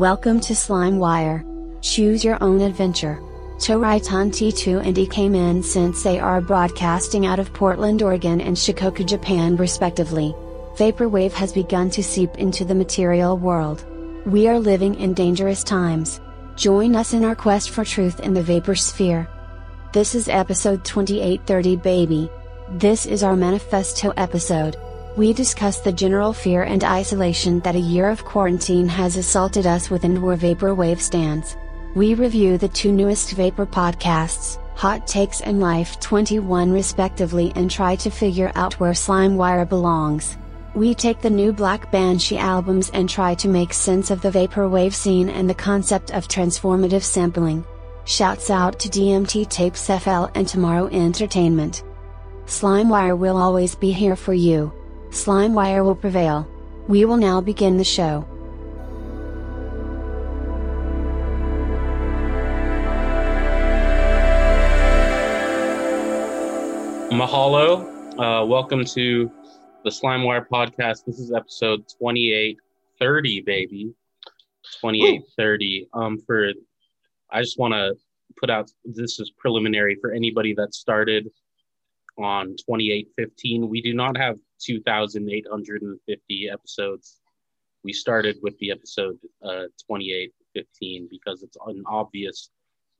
Welcome to Slime Wire. Choose your own adventure. Triton T2 and Ikemen Sensei they are broadcasting out of Portland, Oregon and Shikoku, Japan respectively. Vaporwave has begun to seep into the material world. We are living in dangerous times. Join us in our quest for truth in the vapor sphere. This is episode 2830 baby. This is our manifesto episode. We discuss the general fear and isolation that a year of quarantine has assaulted us with and where Vaporwave stands. We review the two newest Vapor podcasts, Hot Takes and Life 21 respectively and try to figure out where Slimewire belongs. We take the new Blank Banshee albums and try to make sense of the Vaporwave scene and the concept of transformative sampling. Shouts out to DMT Tapes FL and Tomorrow Entertainment. Slimewire will always be here for you. Slimewire will prevail. We will now begin the show. Mahalo. Uh, welcome to the Slimewire podcast. This is episode 2830, baby. 2830. Um, for I just want to put out this is preliminary for anybody that started on 2815. We do not have 2,850 episodes. We started with the episode uh, 2815 because it's an obvious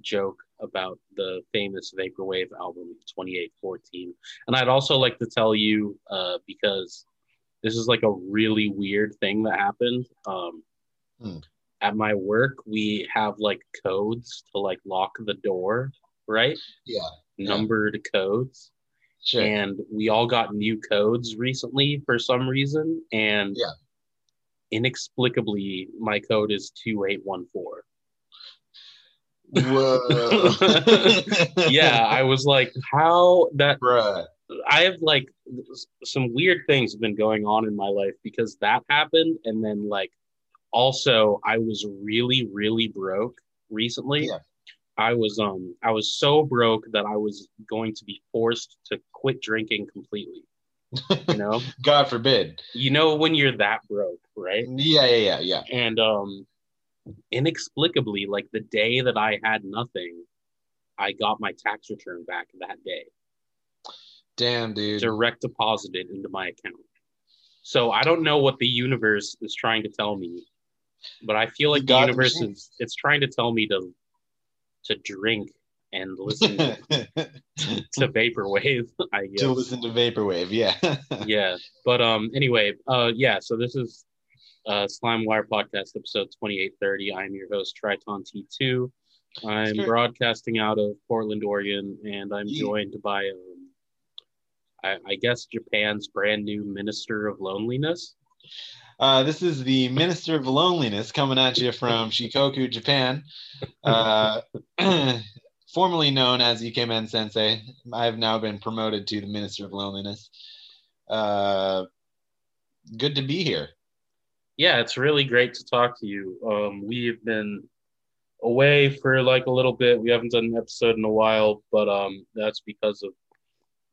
joke about the famous Vaporwave album 2814. And I'd also like to tell you, uh, because this is like a really weird thing that happened. Um, Hmm. At my work, we have like codes to like lock the door, right? Yeah, Yeah. Numbered codes. Sure. And we all got new codes recently for some reason. And Yeah. inexplicably, my code is 2814. Whoa. yeah, I was like, how that Bruh. I have like some weird things have been going on in my life because that happened, and then like also I was really really broke recently. Yeah. I was um I was so broke that I was going to be forced to quit drinking completely. You know, God forbid. you know when you're that broke, right? Yeah, yeah, yeah, yeah. And um inexplicably, like the day that I had nothing, I got my tax return back that day. Damn, dude. direct deposited into my account. So I don't know what the universe is trying to tell me, but I feel like the universe is it's trying to tell me to to drink and listen to vaporwave. I guess. to listen to vaporwave. Yeah. yeah, but um, anyway, uh, yeah. So this is uh, Slime Wire podcast episode twenty eight thirty. I'm your host Triton T two. I'm Sure. broadcasting out of Portland, Oregon, and I'm Yeah. joined by um, I, I guess Japan's brand new Minister of Loneliness. Uh, this is the Minister of Loneliness coming at you from Shikoku, Japan. Uh, formerly known as Ikemen Sensei. I have now been promoted to the Minister of Loneliness. Uh, good to be here. Yeah, it's really great to talk to you. Um, we've been away for like a little bit. We haven't done an episode in a while, but um, that's because of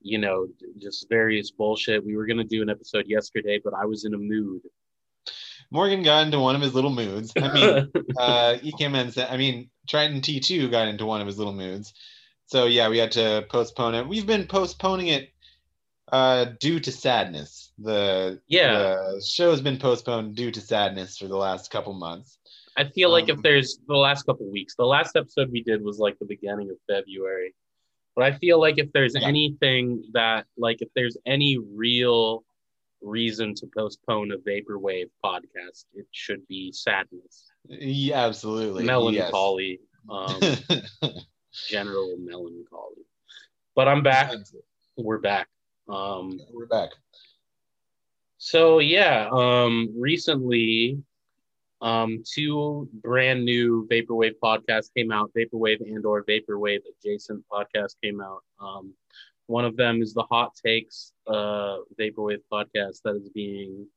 you know just various bullshit. We were gonna do an episode yesterday, but I was in a mood. Morgan got into one of his little moods. I mean, uh, Ikemen, Sen- I mean, Triton T2 got into one of his little moods. So yeah, we had to postpone it. We've been postponing it uh, due to sadness. The yeah, the show has been postponed due to sadness for the last couple months. I feel like if um, there's the last couple weeks, the last episode we did was like the beginning of February. But I feel like if there's Yeah. anything that like if there's any real reason to postpone a vaporwave podcast, it should be sadness, Yeah, absolutely. melancholy, um, general melancholy. But I'm back. We're back. Um, We're back. So yeah, um, recently, um, two brand new vaporwave podcasts came out. Vaporwave and or vaporwave adjacent podcast came out. Um, one of them is the Hot Takes uh, vaporwave podcast that is being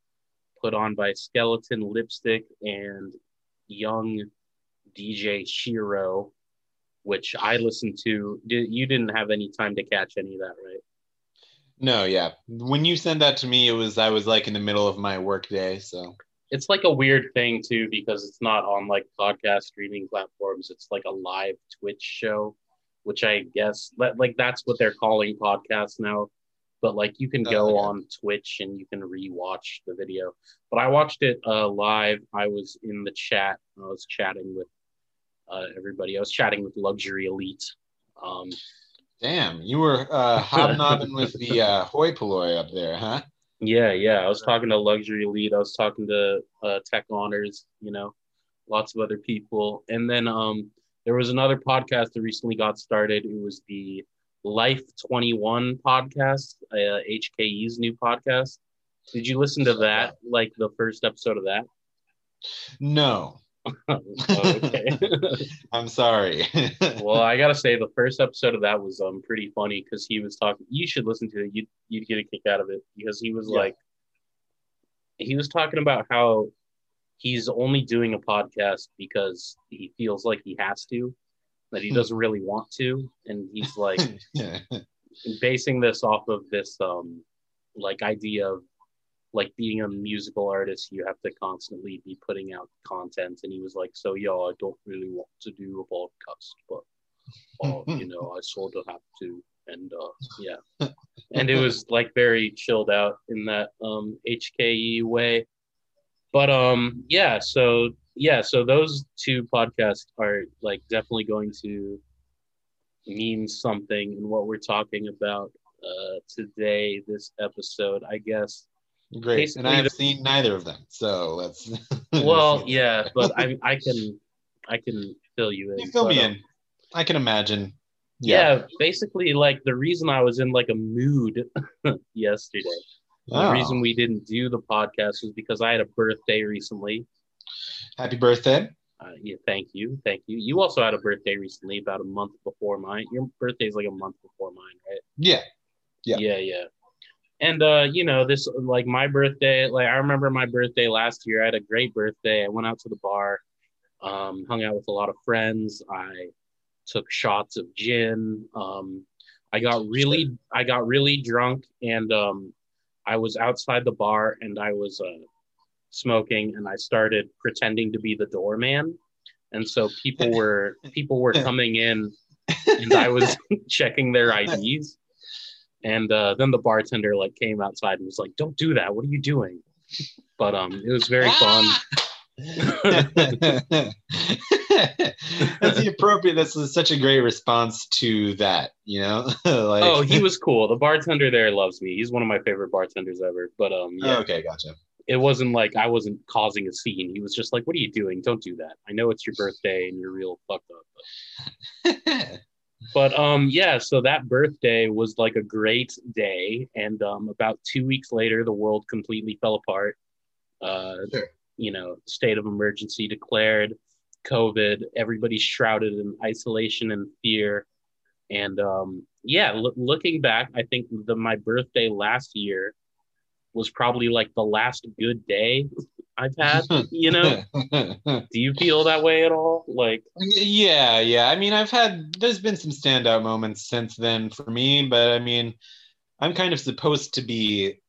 put on by Skeleton Lipstick and young DJ Shiro, which I listened to. You didn't have any time to catch any of that, right? No, yeah. When you sent that to me, it was I was like in the middle of my work day, so it's like a weird thing too because it's not on like podcast streaming platforms. It's like a live Twitch show, which I guess like that's what they're calling podcasts now. But like you can go Oh, okay. on Twitch and you can rewatch the video. But I watched it uh, live. I was in the chat. I was chatting with uh, everybody. I was chatting with Luxury Elite. Um, Damn, you were uh, hobnobbing with the uh, hoi polloi up there, huh? Yeah, yeah. I was talking to Luxury Elite. I was talking to uh, Tech Honors. You know, lots of other people. And then um, there was another podcast that recently got started. It was the Life Twenty One podcast, uh, HKE's new podcast. Did you listen to that? Like the first episode of that? No, oh, okay. I'm sorry. well, I gotta say the first episode of that was um pretty funny because he was talking. You should listen to it. You you'd get a kick out of it because he was Yeah. like, he was talking about how he's only doing a podcast because he feels like he has to, that he Hmm. doesn't really want to, and he's like basing this off of this um like idea of like being a musical artist you have to constantly be putting out content. And he was like so yeah i don't really want to do a podcast but uh, you know i sort of have to. And uh yeah. And it was like very chilled out in that um hke way but um yeah so yeah so those two podcasts are like definitely going to mean something in what we're talking about uh today this episode i guess Great, and I have seen neither of them, so let's. well yeah but i i can i can fill you in You fill but, me um, in. I can imagine. yeah. basically like the reason i was in like a mood yesterday the reason we didn't do the podcast was because i had a birthday recently. Happy birthday. uh, yeah, thank you. Thank you. You also had a birthday recently about a month before mine. Your birthday is like a month before mine right? Yeah. Yeah. yeah yeah. And uh you know this like my birthday like i remember my birthday last year. I had a great birthday. I went out to the bar um hung out with a lot of friends. I took shots of gin. Um i got really i got really drunk and um i was outside the bar and i was uh smoking and i started pretending to be the doorman and so people were people were coming in and I was checking their IDs. And uh, then the bartender like came outside and was like, "Don't do that. What are you doing?" But um, it was very fun. That's the appropriate. That's such a great response to that. You know, like. oh, he was cool. The bartender there loves me. He's one of my favorite bartenders ever. But um, yeah, Okay, gotcha. it wasn't like I wasn't causing a scene. He was just like, "What are you doing? Don't do that. I know it's your birthday and you're real fucked up." But but um yeah so that birthday was like a great day and um about two weeks later the world completely fell apart uh Sure. you know state of emergency declared covid everybody's shrouded in isolation and fear. And um yeah loo- looking back i think the my birthday last year was probably like the last good day i've had you know? Do you feel that way at all? Like yeah, yeah. I mean, I've had there's been some standout moments since then for me, but I mean, I'm kind of supposed to be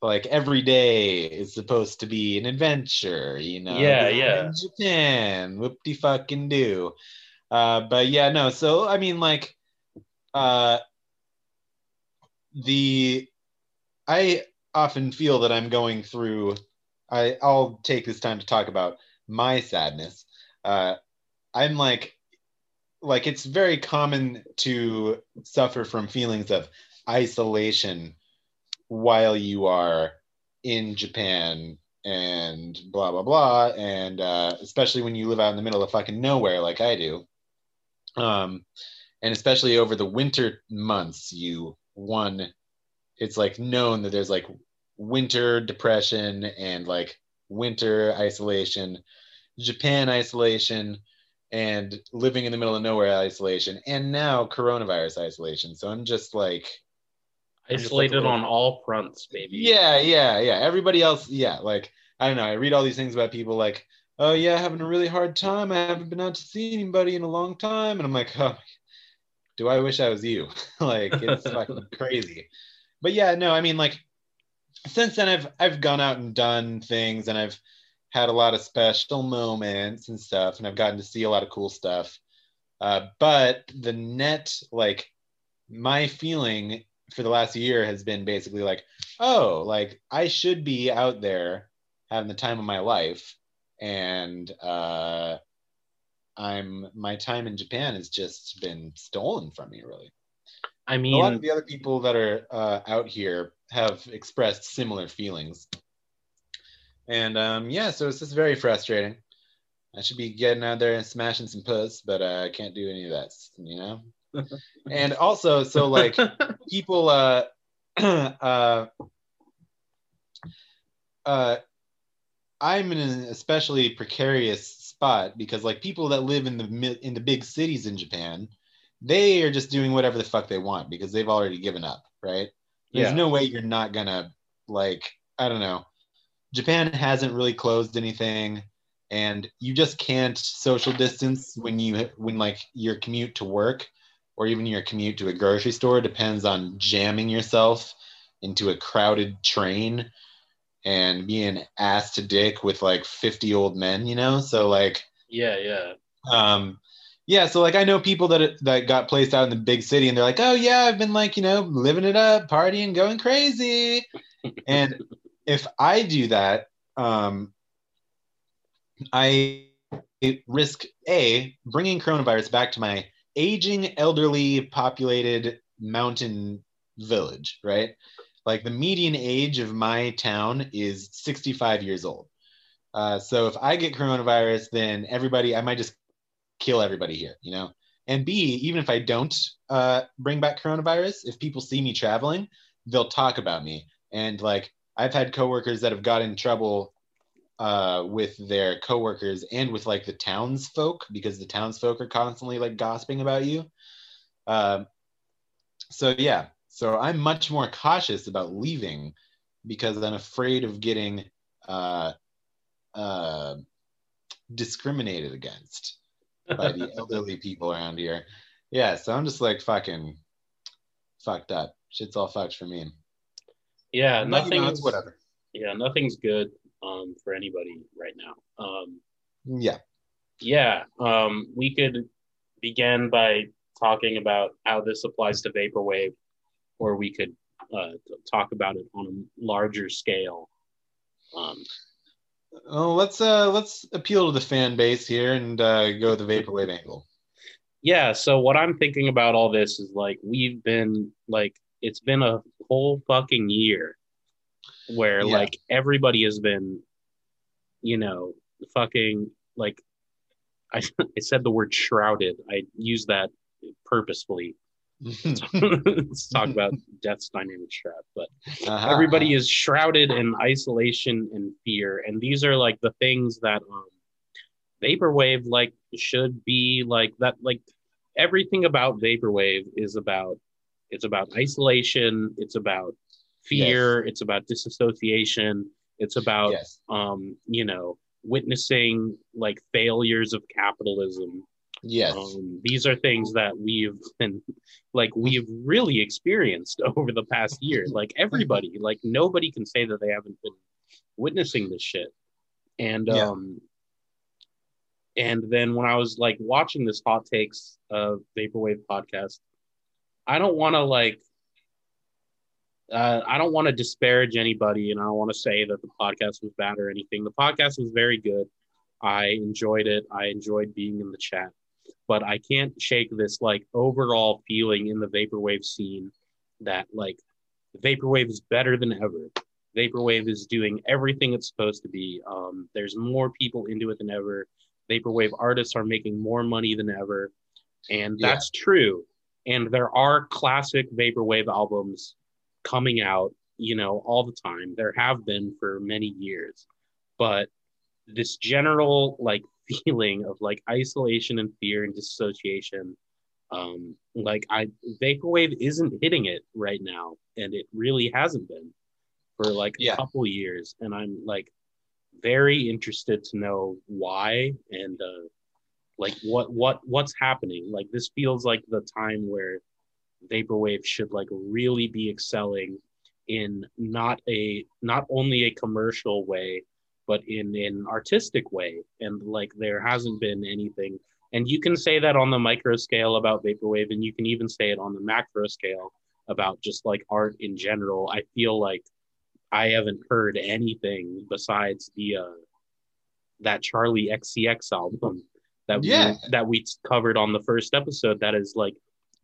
like every day is supposed to be an adventure, you know. Yeah, yeah. In Japan, whoop de fucking do. Uh, but yeah, no. So I mean, like, uh, the I often feel that I'm going through. I I'll take this time to talk about my sadness. Uh, I'm like, like it's very common to suffer from feelings of isolation while you are in Japan and blah blah blah, and uh, especially when you live out in the middle of fucking nowhere like I do. Um, and especially over the winter months, you one, it's like known that there's like winter depression and like winter isolation, Japan isolation, and living in the middle of nowhere isolation, and now coronavirus isolation. So I'm just like, I'm just like a isolated on all fronts baby yeah, yeah, yeah. Everybody else, yeah. Like, I don't know. I read all these things about people like, oh, yeah, having a really hard time. I haven't been out to see anybody in a long time. And I'm like, oh, do I wish I was you? like, it's fucking crazy. But yeah, no, I mean, like, since then I've I've gone out and done things and I've had a lot of special moments and stuff, and I've gotten to see a lot of cool stuff. Uh, but the net, like, my feeling for the last year has been basically like, oh, like I should be out there having the time of my life, and uh, I'm my time in Japan has just been stolen from me, really. I mean, a lot of the other people that are uh, out here have expressed similar feelings. And um, yeah, so it's just very frustrating. I should be getting out there and smashing some puss, but uh, I can't do any of that, you know? And also, so like people, uh, uh, uh, I'm in an especially precarious spot because like people that live in the in the big cities in Japan, they are just doing whatever the fuck they want because they've already given up, right? There's Yeah. no way you're not gonna like I don't know. Japan hasn't really closed anything, and you just can't social distance when you when like your commute to work or even your commute to a grocery store depends on jamming yourself into a crowded train and being ass to dick with like 50 old men, you know? So like yeah, yeah. um yeah so like i know people that that got placed out in the big city and they're like oh yeah i've been like you know living it up partying going crazy and if i do that um i risk a bringing coronavirus back to my aging elderly populated mountain village right like the median age of my town is 65 years old uh, so if i get coronavirus then everybody i might just kill everybody here, you know? And B, even if I don't uh, bring back coronavirus, if people see me traveling, they'll talk about me. And like, I've had coworkers that have got in trouble uh, with their coworkers and with like the townsfolk because the townsfolk are constantly like gossiping about you. Um, so yeah, so I'm much more cautious about leaving because I'm afraid of getting uh, uh, discriminated against by the elderly people around here. Yeah, so I'm just like fucking fucked up. Shit's all fucked for me. yeah, But, you know, nothing's whatever. Yeah, nothing's good um, for anybody right now. Um, Yeah. yeah, um, we could begin by talking about how this applies to vaporwave, or we could uh, talk about it on a larger scale. Um, Oh, let's uh let's appeal to the fan base here and uh, go the vaporwave angle. yeah, so what I'm thinking about all this is like we've been like it's been a whole fucking year where Yeah. like everybody has been, you know, fucking like I I said the word shrouded. I use that purposefully. Let's talk about Death's dynamic shroud, but Uh-huh. everybody is shrouded in isolation and fear, and these are like the things that um, vaporwave like should be like that. Like everything about vaporwave is about it's about isolation. It's about fear. It's about disassociation. It's about yes. um, you know witnessing like failures of capitalism Yes. um, these are things that we've been like we've really experienced over the past year. Like everybody, like nobody can say that they haven't been witnessing this shit. And Yeah. um and then when I was like watching this hot takes uh vaporwave podcast, I don't want to like uh, I don't want to disparage anybody and I don't want to say that the podcast was bad or anything. The podcast was very good. I enjoyed it. I enjoyed being in the chat but I can't shake this like overall feeling in the vaporwave scene that like vaporwave is better than ever. Vaporwave is doing everything it's supposed to be. Um, there's more people into it than ever. Vaporwave artists are making more money than ever, and Yeah. that's true. And there are classic vaporwave albums coming out, you know, all the time. There have been for many years, but this general like feeling of like isolation and fear and dissociation um like i vaporwave isn't hitting it right now and it really hasn't been for like a Yeah. couple years and i'm like very interested to know why and uh like what what what's happening like this feels like the time where vaporwave should like really be excelling in not a not only a commercial way but in an artistic way. And like there hasn't been anything. And you can say that on the micro scale about vaporwave, and you can even say it on the macro scale about just like art in general. I feel like I haven't heard anything besides the uh, that charlie XCX album that Yeah. we, that we covered on the first episode. That is like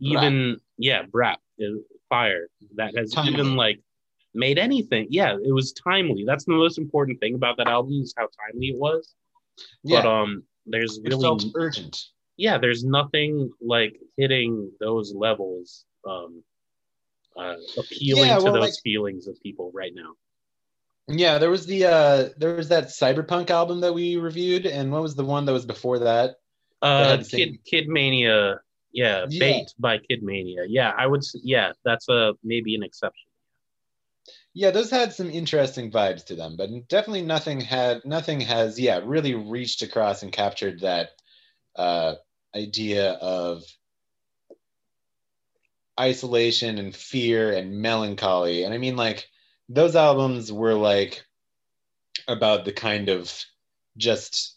even yeah, Brap uh, Fire that has Timely. even like made anything. Yeah, it was timely. That's the most important thing about that album is how timely it was. Yeah, But um, there's it really felt urgent. yeah, there's nothing like hitting those levels, um, uh, appealing Yeah, to well, those like- feelings of people right now. Yeah, there was the uh there was that cyberpunk album that we reviewed, and what was the one that was before that? Uh, same- Kid Kid Mania, yeah, Yeah. Bait by Kid Mania. Yeah, I would. Yeah, that's a maybe an exception. Yeah, those had some interesting vibes to them, but definitely nothing had nothing has yeah really reached across and captured that uh, idea of isolation and fear and melancholy. And I mean, like those albums were like about the kind of just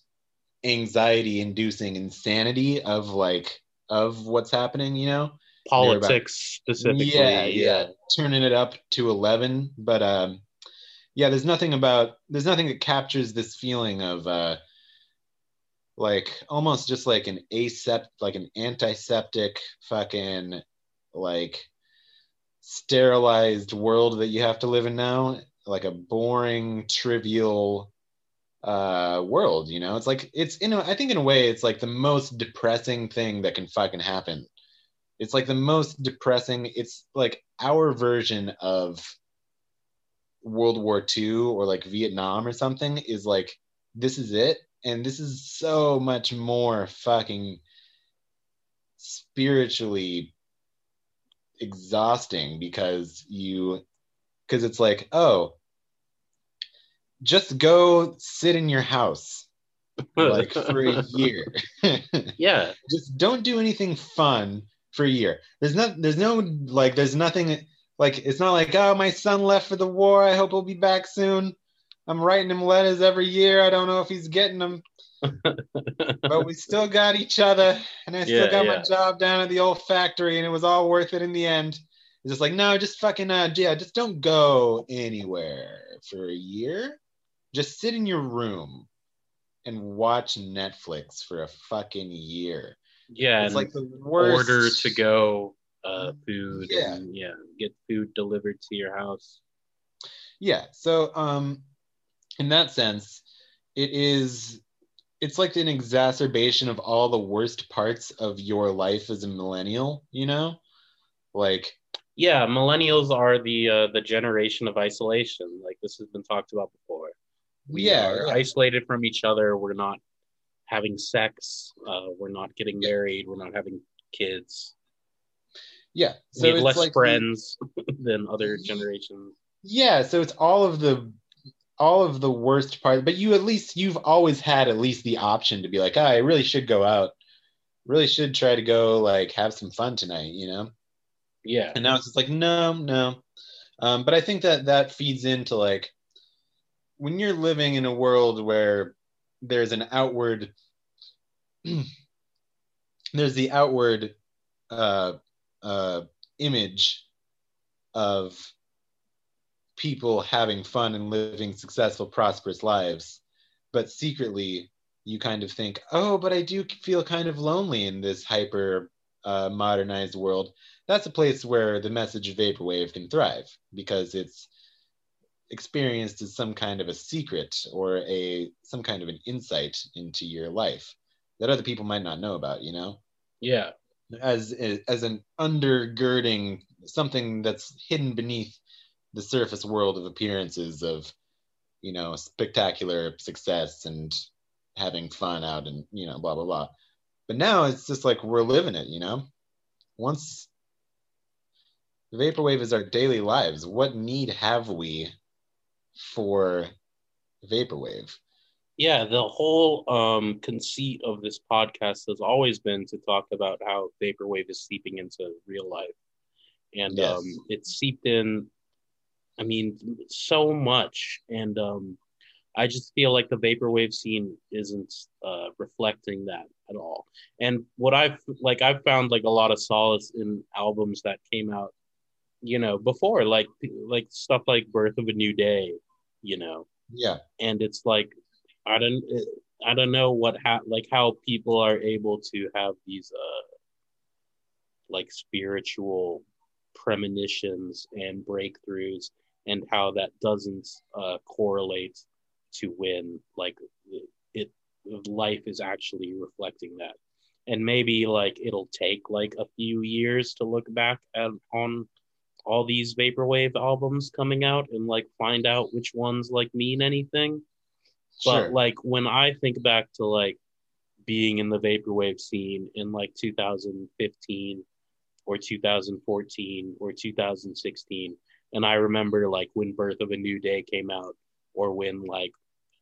anxiety-inducing insanity of like of what's happening, you know. Politics specifically. Yeah, yeah, turning it up to 11. But um, yeah, there's nothing about, there's nothing that captures this feeling of uh, like almost just like an asept, like an antiseptic fucking like sterilized world that you have to live in now. Like a boring, trivial uh world you know? It's like it's in a, i think in a way it's like the most depressing thing that can fucking happen. It's like the most depressing it's like our version of world war ii or like vietnam or something is like this is it. And this is so much more fucking spiritually exhausting because you because it's like oh just go sit in your house like for a year yeah, just don't do anything fun for a year. There's not there's no like there's nothing like it's not like oh my son left for the war. I hope he'll be back soon. I'm writing him letters every year. I don't know if he's getting them, but we still got each other, and I still Yeah, got yeah. my job down at the old factory, and it was all worth it in the end. It's just like no, just fucking uh, yeah, just don't go anywhere for a year. Just sit in your room and watch Netflix for a fucking year. yeah. It's like the worst. order to go uh, food Yeah. and yeah, get food delivered to your house. Yeah. So, um, in that sense, it is. It's like an exacerbation of all the worst parts of your life as a millennial. You know, like Yeah, millennials are the uh, the generation of isolation. Like this has been talked about before. We yeah, are yeah. isolated from each other. We're not having sex. Uh, we're not getting Yeah. married. We're not having kids. yeah. So we have it's less like the- friends than other generations. yeah. So it's all of the all of the worst part. But you at least you've always had at least the option to be like, oh, I really should go out. Really should try to go like have some fun tonight. You know. Yeah, and now it's just like no no um, but i think that that feeds into like when you're living in a world where there's an outward there's the outward uh, uh, image of people having fun and living successful prosperous lives but secretly you kind of think oh but i do feel kind of lonely in this hyper uh, modernized world. That's a place where the message of vaporwave can thrive because it's experienced as some kind of a secret or a some kind of an insight into your life that other people might not know about you know? Yeah, as as an undergirding something that's hidden beneath the surface world of appearances of you know spectacular success and having fun out and you know blah blah blah. But now it's just like we're living it you know? Once the vaporwave is our daily lives what need have we for vaporwave yeah. The whole um, conceit of this podcast has always been to talk about how vaporwave is seeping into real life, and Yes. um, it's seeped in. I mean, so much, and um, I just feel like the vaporwave scene isn't uh, reflecting that at all. And what I've like, I've found like a lot of solace in albums that came out, you know, before, like like stuff like Birth of a New Day, you know. Yeah. And it's like, I don't, I don't know what ha- like how people are able to have these uh like spiritual premonitions and breakthroughs and how that doesn't uh, correlate to when like it life is actually reflecting that and maybe like it'll take like a few years to look back at on all these vaporwave albums coming out and like find out which ones like mean anything but Sure. like when i think back to like being in the vaporwave scene in like 2015 or 2014 or 2016 and i remember like when birth of a new day came out or when like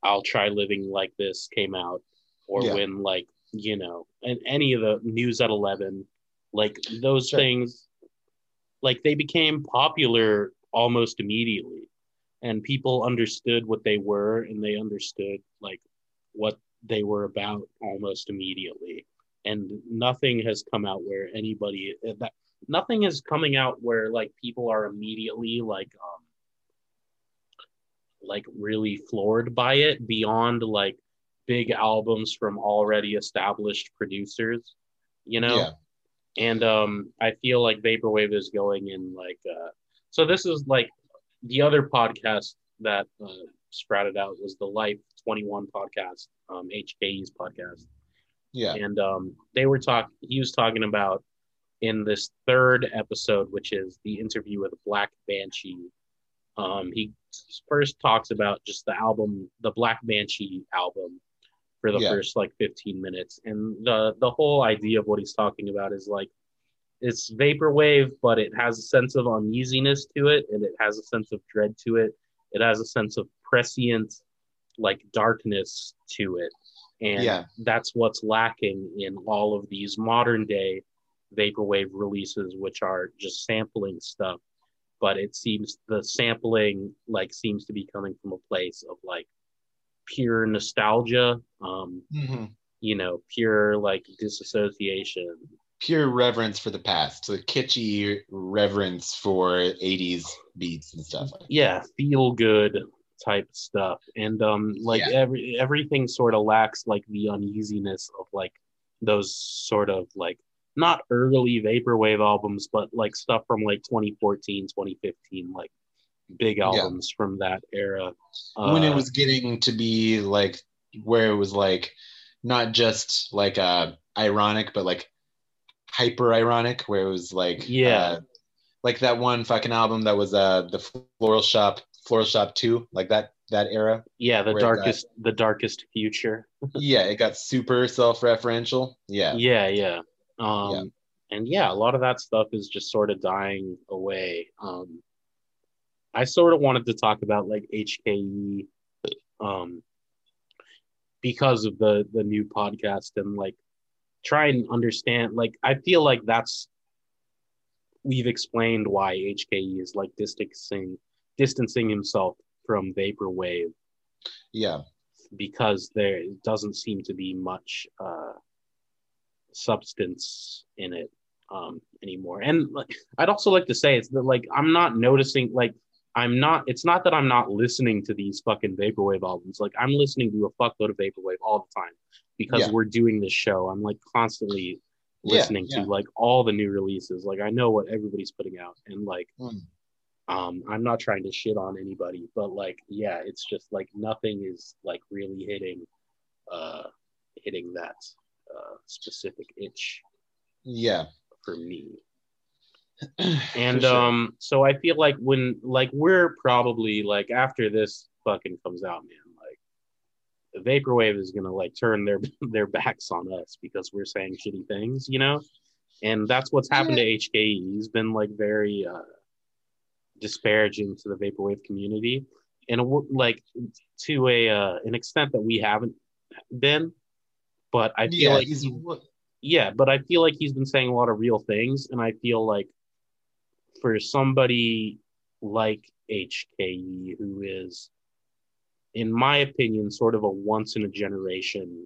i'll try living like this came out or Yeah. when like you know and any of the news at 11 like those Sure. things like they became popular almost immediately. And people understood what they were and they understood like what they were about almost immediately. And nothing has come out where anybody that nothing is coming out where like people are immediately like um like really floored by it beyond like big albums from already established producers you know? Yeah. And um i feel like vaporwave is going in like uh so this is like the other podcast that uh, sprouted out was the life 21 podcast um hke's podcast. Yeah. and um they were talking he was talking about in this third episode which is the interview with blank banshee. Um he first talks about just the album the blank banshee album for the Yeah. first like 15 minutes and the the whole idea of what he's talking about is like it's vaporwave but it has a sense of uneasiness to it and it has a sense of dread to it it has a sense of prescient like darkness to it and Yeah. that's what's lacking in all of these modern day vaporwave releases which are just sampling stuff but it seems the sampling like seems to be coming from a place of like pure nostalgia um Mhm. you know pure like disassociation Pure reverence for the past, the kitschy reverence for 80s beats and stuff. yeah feel good type stuff and um like Yeah. every everything sort of lacks like the uneasiness of like those sort of like not early vaporwave albums but like stuff from like 2014 2015 like big albums from that era. When it Uh, was getting to be like where it was like not just like uh ironic but like hyper ironic where it was like Yeah. uh, like that one fucking album that was uh the floral shoppe floral shop 2 like that that era? Yeah the it got- darkest the darkest future. Yeah it got super self-referential. Yeah. Yeah yeah. Um Yeah. and yeah a lot of that stuff is just sort of dying away. Um i sort of wanted to talk about like hke um because of the the new podcast and like try and understand like i feel like that's we've explained why hke is like distancing distancing himself from vaporwave yeah because there doesn't seem to be much uh, substance in it um, anymore. And like, I'd also like to say it's that like I'm not noticing like I'm not. It's not that I'm not listening to these fucking vaporwave albums. Like I'm listening to a fuckload of vaporwave all the time because Yeah. we're doing this show. I'm like constantly listening yeah. to like all the new releases. Like I know what everybody's putting out, and like Mm. um i'm not trying to shit on anybody but like yeah it's just like nothing is like really hitting uh hitting that uh specific itch yeah for me and sure. um so i feel like when like we're probably like after this fucking comes out man like the vaporwave is gonna like turn their their backs on us because we're saying shitty things you know? And that's what's happened to hke he's been like very uh disparaging to the vaporwave community. And like to a uh, an extent that we haven't been but i feel yeah like he's yeah, but I feel like he's been saying a lot of real things, and I feel like for somebody like HKE who is in my opinion, sort of a once in a generation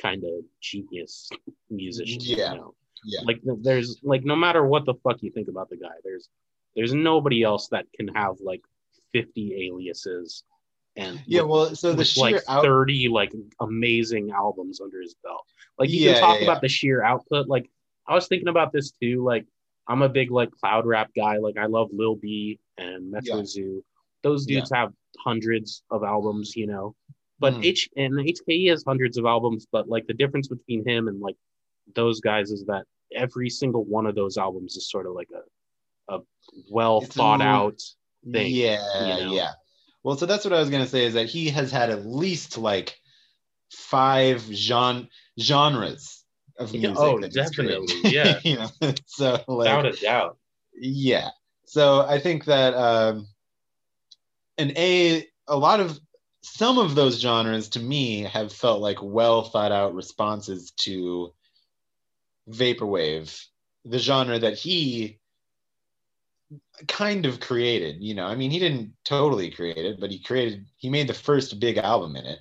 kind of genius musician. Yeah. You know? Yeah. Like there's like no matter what the fuck you think about the guy, there's there's nobody else that can have like 50 aliases and Yeah, with- well, so the sheer like out, 30 like amazing albums under his belt. Like you Yeah, can talk yeah, about the sheer output. Like I was thinking about this too. Like I'm a big like cloud rap guy. Like I love Lil B and Metro Yeah. Zu. Those dudes have hundreds of albums, you know. But Mhm. H and HKE has hundreds of albums, but like the difference between him and like those guys is that every single one of those albums is sort of like a a well It's a thought little- out thing, yeah, you know? yeah. Well, so that's what I was gonna say is that he has had at least like five genre genres of Yeah, oh, that he's created. definitely, yeah. you know, so without a doubt. yeah. So I think that um, an a a lot of some of those genres to me have felt like well thought out responses to vaporwave, the genre that he kind of created. You know, I mean, he didn't totally create it, but he created. He made the first big album in it.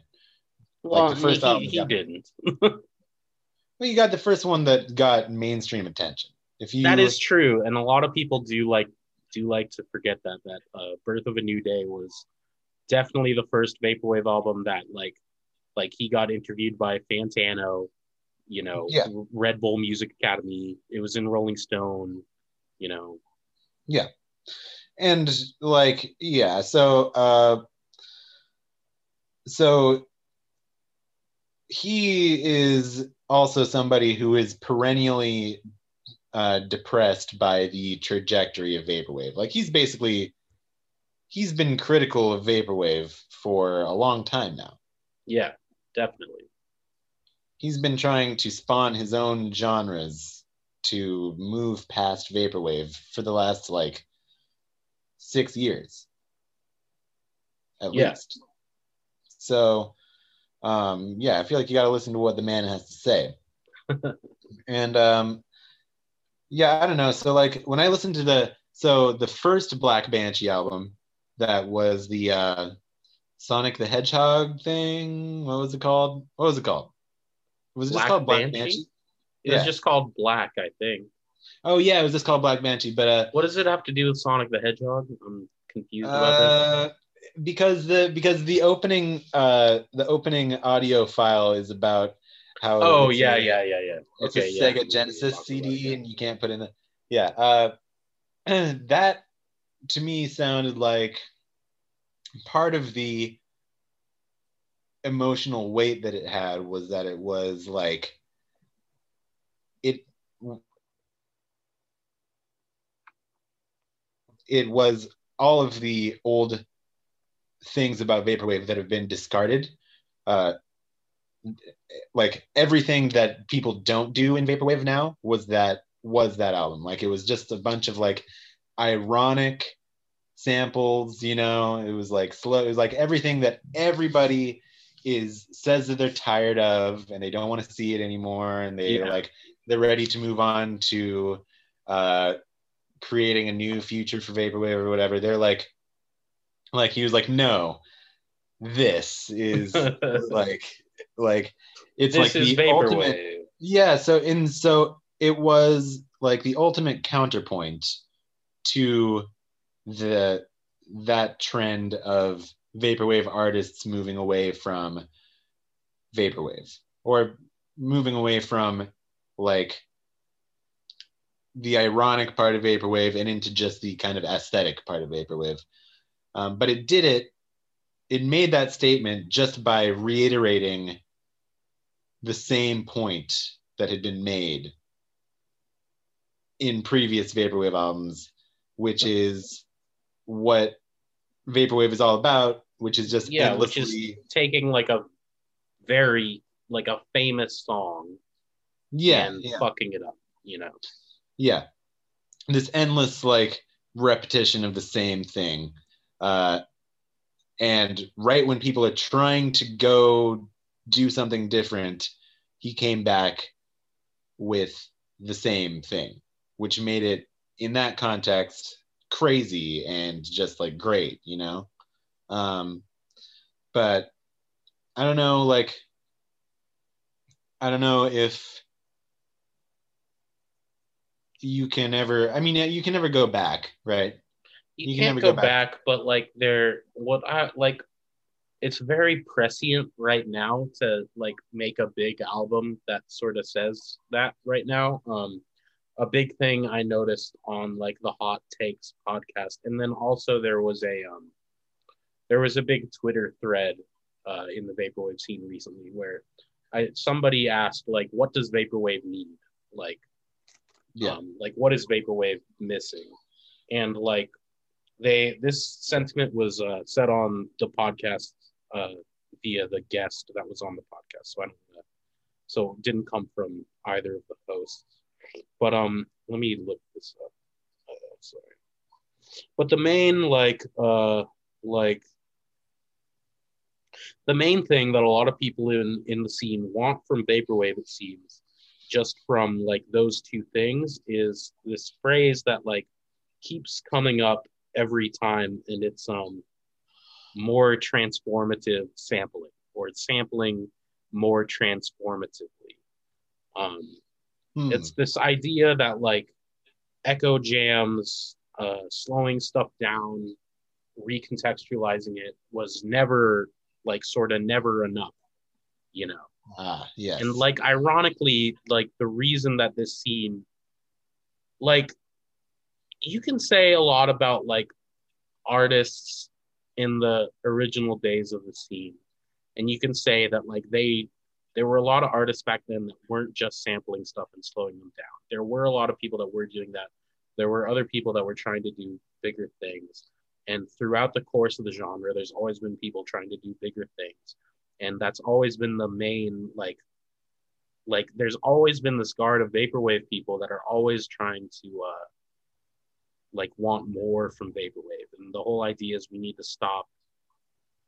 Well, the first he, album, he didn't. Well, you got the first one that got mainstream attention. If you That is true, and a lot of people do like do like to forget that that uh, "Birth of a New Day" was definitely the first vaporwave album that like like he got interviewed by Fantano, you know, Yeah. Red Bull Music Academy. It was in Rolling Stone, you know. Yeah. And like yeah so uh so he is also somebody who is perennially uh depressed by the trajectory of vaporwave like he's basically he's been critical of vaporwave for a long time now Yeah, definitely. he's been trying to spawn his own genres to move past vaporwave for the last like six years at Yeah. least so um yeah i feel like you got to listen to what the man has to say and um yeah i don't know so like when i listened to the so the first blank banshee album that was the uh sonic the hedgehog thing what was it called what was it called was it just Black called blank Banshee? banshee It was just called Black, I think. oh yeah it was just called black banshee but uh What does it have to do with Sonic the Hedgehog? I'm confused about this. Because the because the opening uh the opening audio file is about how Oh yeah, a- yeah, yeah, yeah. it's okay, a yeah. Sega Genesis CD and you can't put in the yeah uh that to me sounded like part of the emotional weight that it had was that it was like it it was all of the old things about vaporwave that have been discarded uh like everything that people don't do in vaporwave now was that was that album. Like it was just a bunch of like ironic samples you know? It was like slow it was like everything that everybody is says that they're tired of and they don't want to see it anymore and they Yeah. like they're ready to move on to uh creating a new future for vaporwave or whatever. They're like like he was like no this is like like it's this like the ultimate yeah so in so it was like the ultimate counterpoint to the that trend of vaporwave artists moving away from vaporwave or moving away from like the ironic part of vaporwave and into just the kind of aesthetic part of vaporwave um, but it did it it made that statement just by reiterating the same point that had been made in previous vaporwave albums which is what vaporwave is all about which is just Yeah, which is taking like a very like a famous song yeah and yeah. fucking it up, you know. yeah. This endless like repetition of the same thing uh and right when people are trying to go do something different he came back with the same thing which made it in that context crazy and just like great you know um but I don't know, like, I don't know if you can ever. I mean, you can never go back, right? You, You can can't go go back. back. but like they're what I like. It's very prescient right now to like make a big album that sort of says that right now. Um, a big thing I noticed on like the Hot Takes podcast, and then also there was a um, there was a big Twitter thread uh, in the vaporwave scene recently where I somebody asked like, what does vaporwave need? Like, Yeah. um, like what is vaporwave missing? And like they this sentiment was uh, said on the podcast uh, via the guest that was on the podcast. So I don't know. So didn't come from either of the hosts. But um, let me look this up. Uh, sorry. But the main like uh like the main thing that a lot of people in in the scene want from vaporwave, it seems, just from like those two things, is this phrase that like keeps coming up every time, and it's um more transformative sampling, or it's sampling more transformatively. Um, Hmm. it's this idea that like echo jams, uh, slowing stuff down, recontextualizing it was never like sort of never enough, you know. ah, yeah And like ironically, like the reason that this scene, like, you can say a lot about like artists in the original days of the scene, and you can say that like they there were a lot of artists back then that weren't just sampling stuff and slowing them down. There were a lot of people that were doing that. There were other people that were trying to do bigger things. And throughout the course of the genre, there's always been people trying to do bigger things. And that's always been the main, like, like there's always been this guard of vaporwave people that are always trying to, uh, like, want more from vaporwave. And the whole idea is we need to stop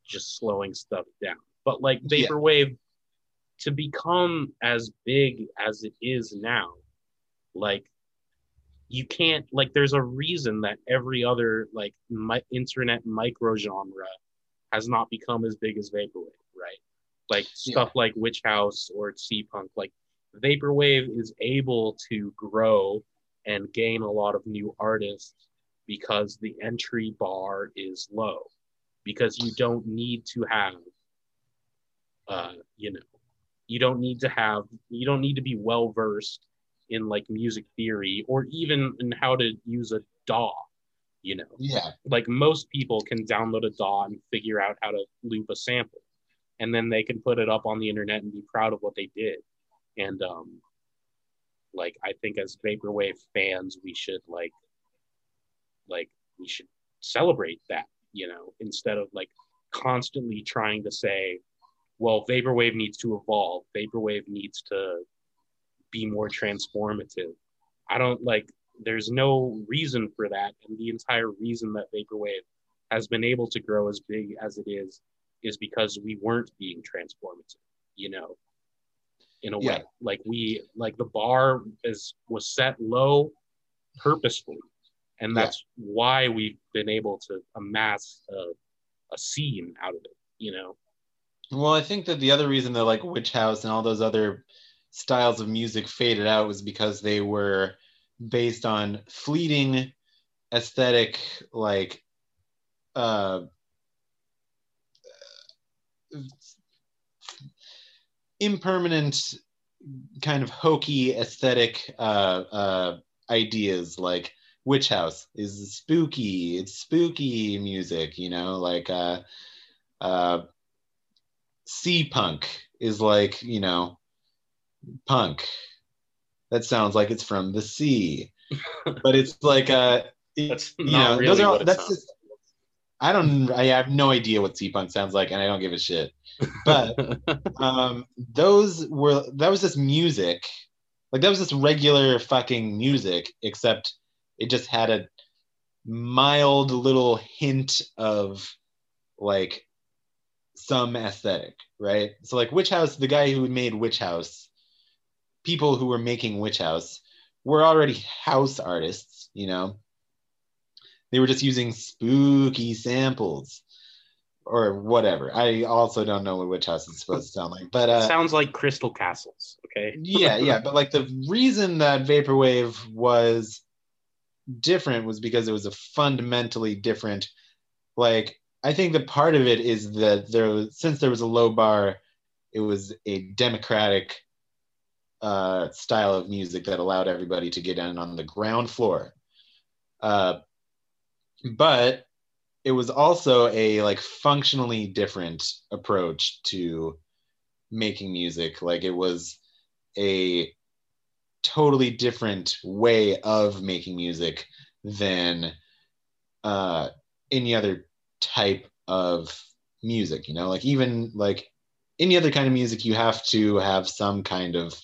just slowing stuff down. But like Yeah. vaporwave to become as big as it is now, like you can't like there's a reason that every other like mi- internet micro genre has not become as big as vaporwave, right? Like stuff like Witch House or Sea Punk, like vaporwave is able to grow and gain a lot of new artists because the entry bar is low because you don't need to have uh you know you don't need to have you don't need to be well versed in like music theory or even in how to use a DAW. You know, yeah. like most people can download a DAW and figure out how to loop a sample, and then they can put it up on the internet and be proud of what they did. And um, like I think as vaporwave fans, we should like, like we should celebrate that. You know, instead of like constantly trying to say, well, vaporwave needs to evolve. Vaporwave needs to be more transformative. I don't like. There's no reason for that, and the entire reason that vaporwave has been able to grow as big as it is is because we weren't being transformative. You know, in a Yeah. way, like we like the bar is was set low purposefully, and Yeah. that's why we've been able to amass a, a scene out of it. You know. Well, I think that the other reason that like Witch House and all those other styles of music faded out was because they were based on fleeting aesthetic like uh impermanent kind of hokey aesthetic uh uh ideas like witch house is spooky it's spooky music you know like uh uh sea punk is like you know punk. That sounds like it's from the sea. But it's like uh it- That's you know really those are all, that's just i don't i have no idea what sea punk sounds like and i don't give a shit. But um those were that was just music. Like that was just regular fucking music except it just had a mild little hint of like some aesthetic right? So like witch house the guy who made witch house people who were making witch house were already house artists you know they were just using spooky samples or whatever. I also don't know what witch house is supposed to sound like, but uh, Sounds like crystal castles. Okay. yeah, yeah. But like the reason that vaporwave was different was because it was a fundamentally different. Like I think the part of it is that there was since there was a low bar, it was a democratic uh, style of music that allowed everybody to get in on the ground floor. Uh, but it was also a like functionally different approach to making music. Like it was a totally different way of making music than uh, any other type of music. You know, like even like any other kind of music, you have to have some kind of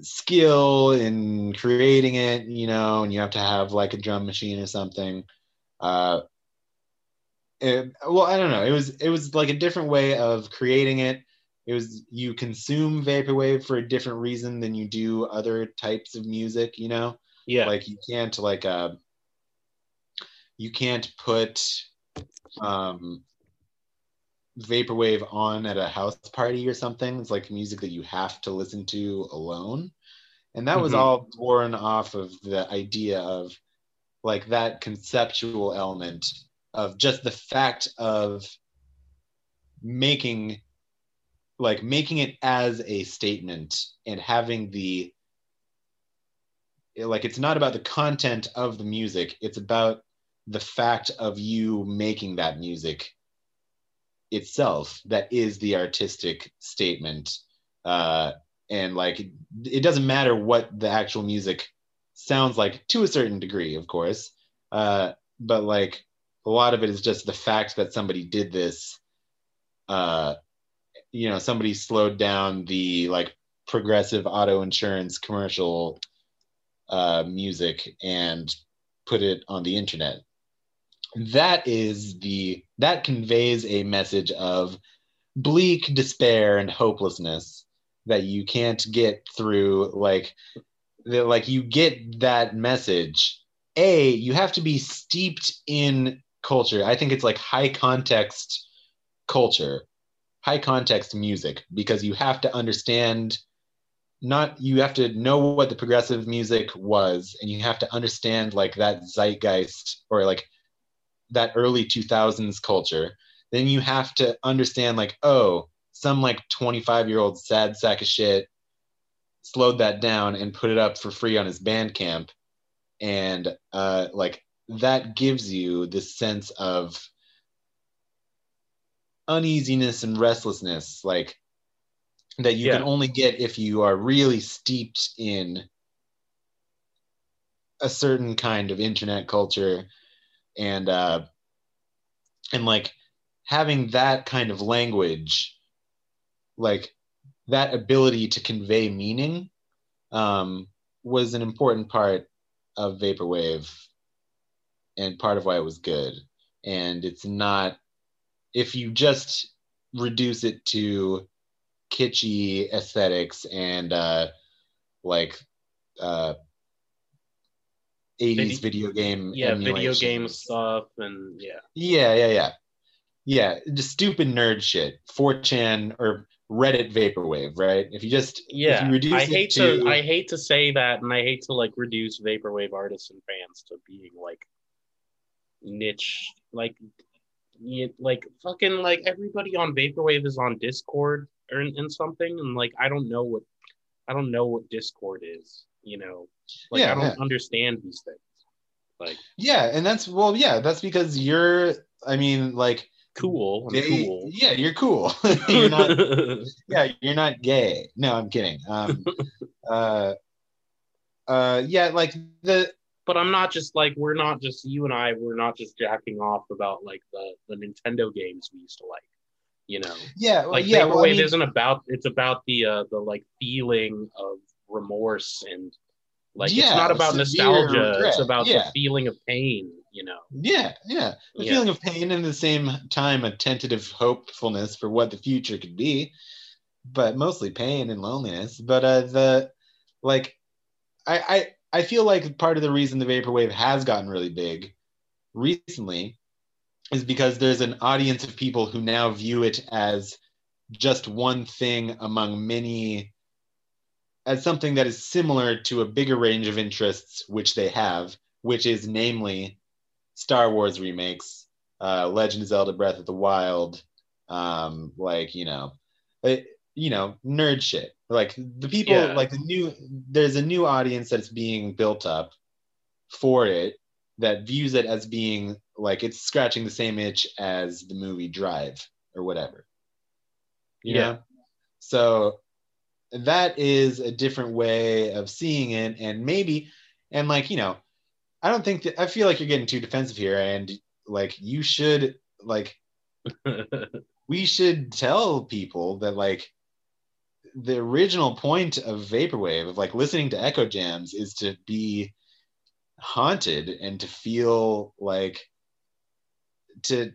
skill in creating it, you know, and you have to have like a drum machine or something. Uh, it, well, I don't know. It was it was like a different way of creating it. It was you consume vaporwave for a different reason than you do other types of music. You know, Yeah. like you can't like uh, you can't put um, vaporwave on at a house party or something. It's like music that you have to listen to alone. And that was Mhm. all born off of the idea of like that conceptual element of just the fact of making like making it as a statement and having the like it's not about the content of the music it's about the fact of you making that music itself that is the artistic statement uh and like it, doesn't matter what the actual music sounds like to a certain degree of course uh but like a lot of it is just the fact that somebody did this uh you know somebody slowed down the like progressive auto insurance commercial uh music and put it on the internet that is the that conveys a message of bleak despair and hopelessness that you can't get through like the, like you get that message. A you have to be steeped in culture. I think it's like high context culture high context music because you have to understand not you have to know what the progressive music was and you have to understand like that zeitgeist or like that early 2000s culture then you have to understand like oh some like 25 year old sad sack of shit slowed that down and put it up for free on his bandcamp and uh like that gives you this sense of uneasiness and restlessness like that you Yeah. can only get if you are really steeped in a certain kind of internet culture and uh and like having that kind of language like that ability to convey meaning um was an important part of vaporwave and part of why it was good. And it's not if you just reduce it to kitschy aesthetics and uh like uh 80s Video- game yeah, video game stuff and yeah. Yeah, yeah, yeah. Yeah, just stupid nerd shit. 4chan or Reddit vaporwave, right? If you just if Yeah. you reduce I hate to, to I hate to say that and I hate to like reduce vaporwave artists and fans to being like niche like y- like fucking like everybody on vaporwave is on Discord or in, in something and like I don't know what I don't know what Discord is, you know. Like Yeah, I don't yeah. understand these things. Like yeah, and that's well, yeah, that's because you're. I mean, like, cool, cool. yeah, you're cool. you're not. yeah, you're not gay. No, I'm kidding. Um, uh, uh, yeah, like the but I'm not just like we're not just you and I we're not just jacking off about like the the Nintendo games we used to like, you know. yeah, well, Like yeah, Vaporwave well, I mean, isn't about it's about the uh the like feeling of remorse and like it's not about nostalgia, it's about yeah. the feeling of pain, you know. Yeah, yeah. The Yeah. feeling of pain and at the same time a tentative hopefulness for what the future could be, but mostly pain and loneliness. But uh the like I I I feel like part of the reason the vaporwave has gotten really big recently is because there's an audience of people who now view it as just one thing among many as something that is similar to a bigger range of interests which they have which is namely star wars remakes uh, legend of zelda breath of the wild um, like you know it, you know nerd shit like the people Yeah. like the new there's a new audience that's being built up for it that views it as being like it's scratching the same itch as the movie drive or whatever you Yeah. know so that is a different way of seeing it. And maybe and like you know i don't think that i feel like you're getting too defensive here. And like you should like we should tell people that like the original point of vaporwave of like listening to echo jams is to be haunted and to feel like to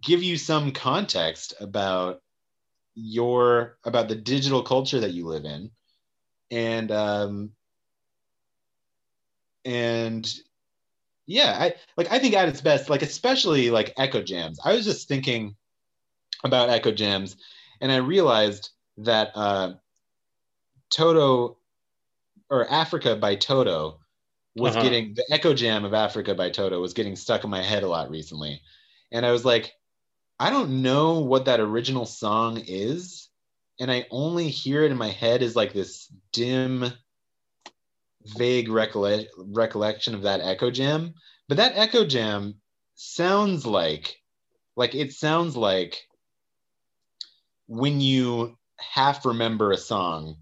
give you some context about your about the digital culture that you live in. And um and yeah i like i think at its best like especially like echo jams. I was just thinking about echo jams and i realized that uh toto or africa by toto was Uh-huh. getting the echo jam of africa by toto was getting stuck in my head a lot recently. And i was like i don't know what that original song is and i only hear it in my head as like this dim vague recolle- recollection of that echo jam. But that echo jam sounds like like it sounds like when you half remember a song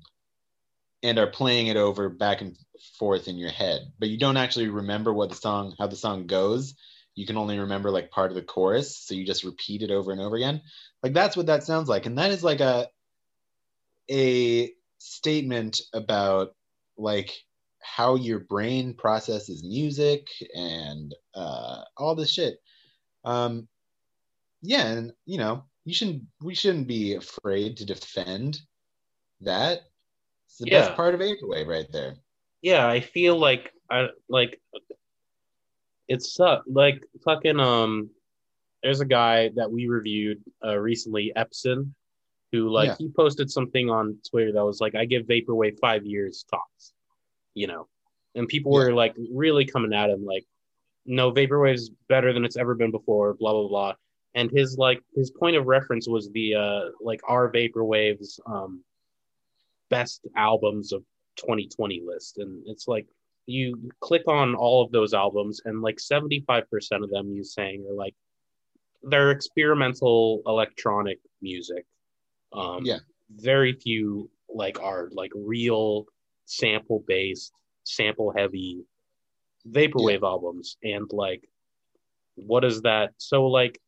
and are playing it over back and forth in your head but you don't actually remember what the song how the song goes you can only remember like part of the chorus so you just repeat it over and over again. Like that's what that sounds like. And that is like a a statement about like how your brain processes music and uh, all this shit. Um yeah and you know you shouldn't we shouldn't be afraid to defend that. It's the Yeah. best part of vaporwave right there. Yeah, I feel like I like it's uh, like fucking um. There's a guy that we reviewed uh, recently, Epson, who like Yeah. he posted something on Twitter that was like, "I give vaporwave five years tops," you know, and people were like really coming at him like, "No, vaporwave's better than it's ever been before," blah blah blah. And his like his point of reference was the uh like our vaporwaves um best albums of 2020 list and it's like you click on all of those albums and like 75% of them you saying are like they're experimental electronic music. Um Yeah. very few like are like real sample based sample heavy vaporwave albums. And like what is that? So like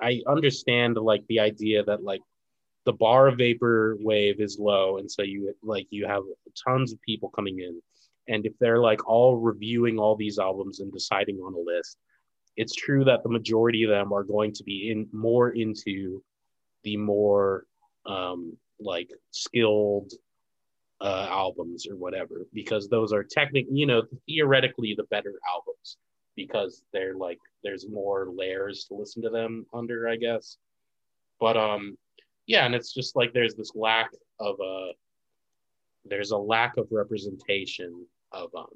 i understand like the idea that like the bar of vapor wave is low and so you like you have tons of people coming in and if they're like all reviewing all these albums and deciding on a list it's true that the majority of them are going to be in more into the more um like skilled uh albums or whatever because those are technically you know theoretically the better albums because they're like there's more layers to listen to them under i guess. But um yeah and it's just like there's this lack of uh there's a lack of representation of um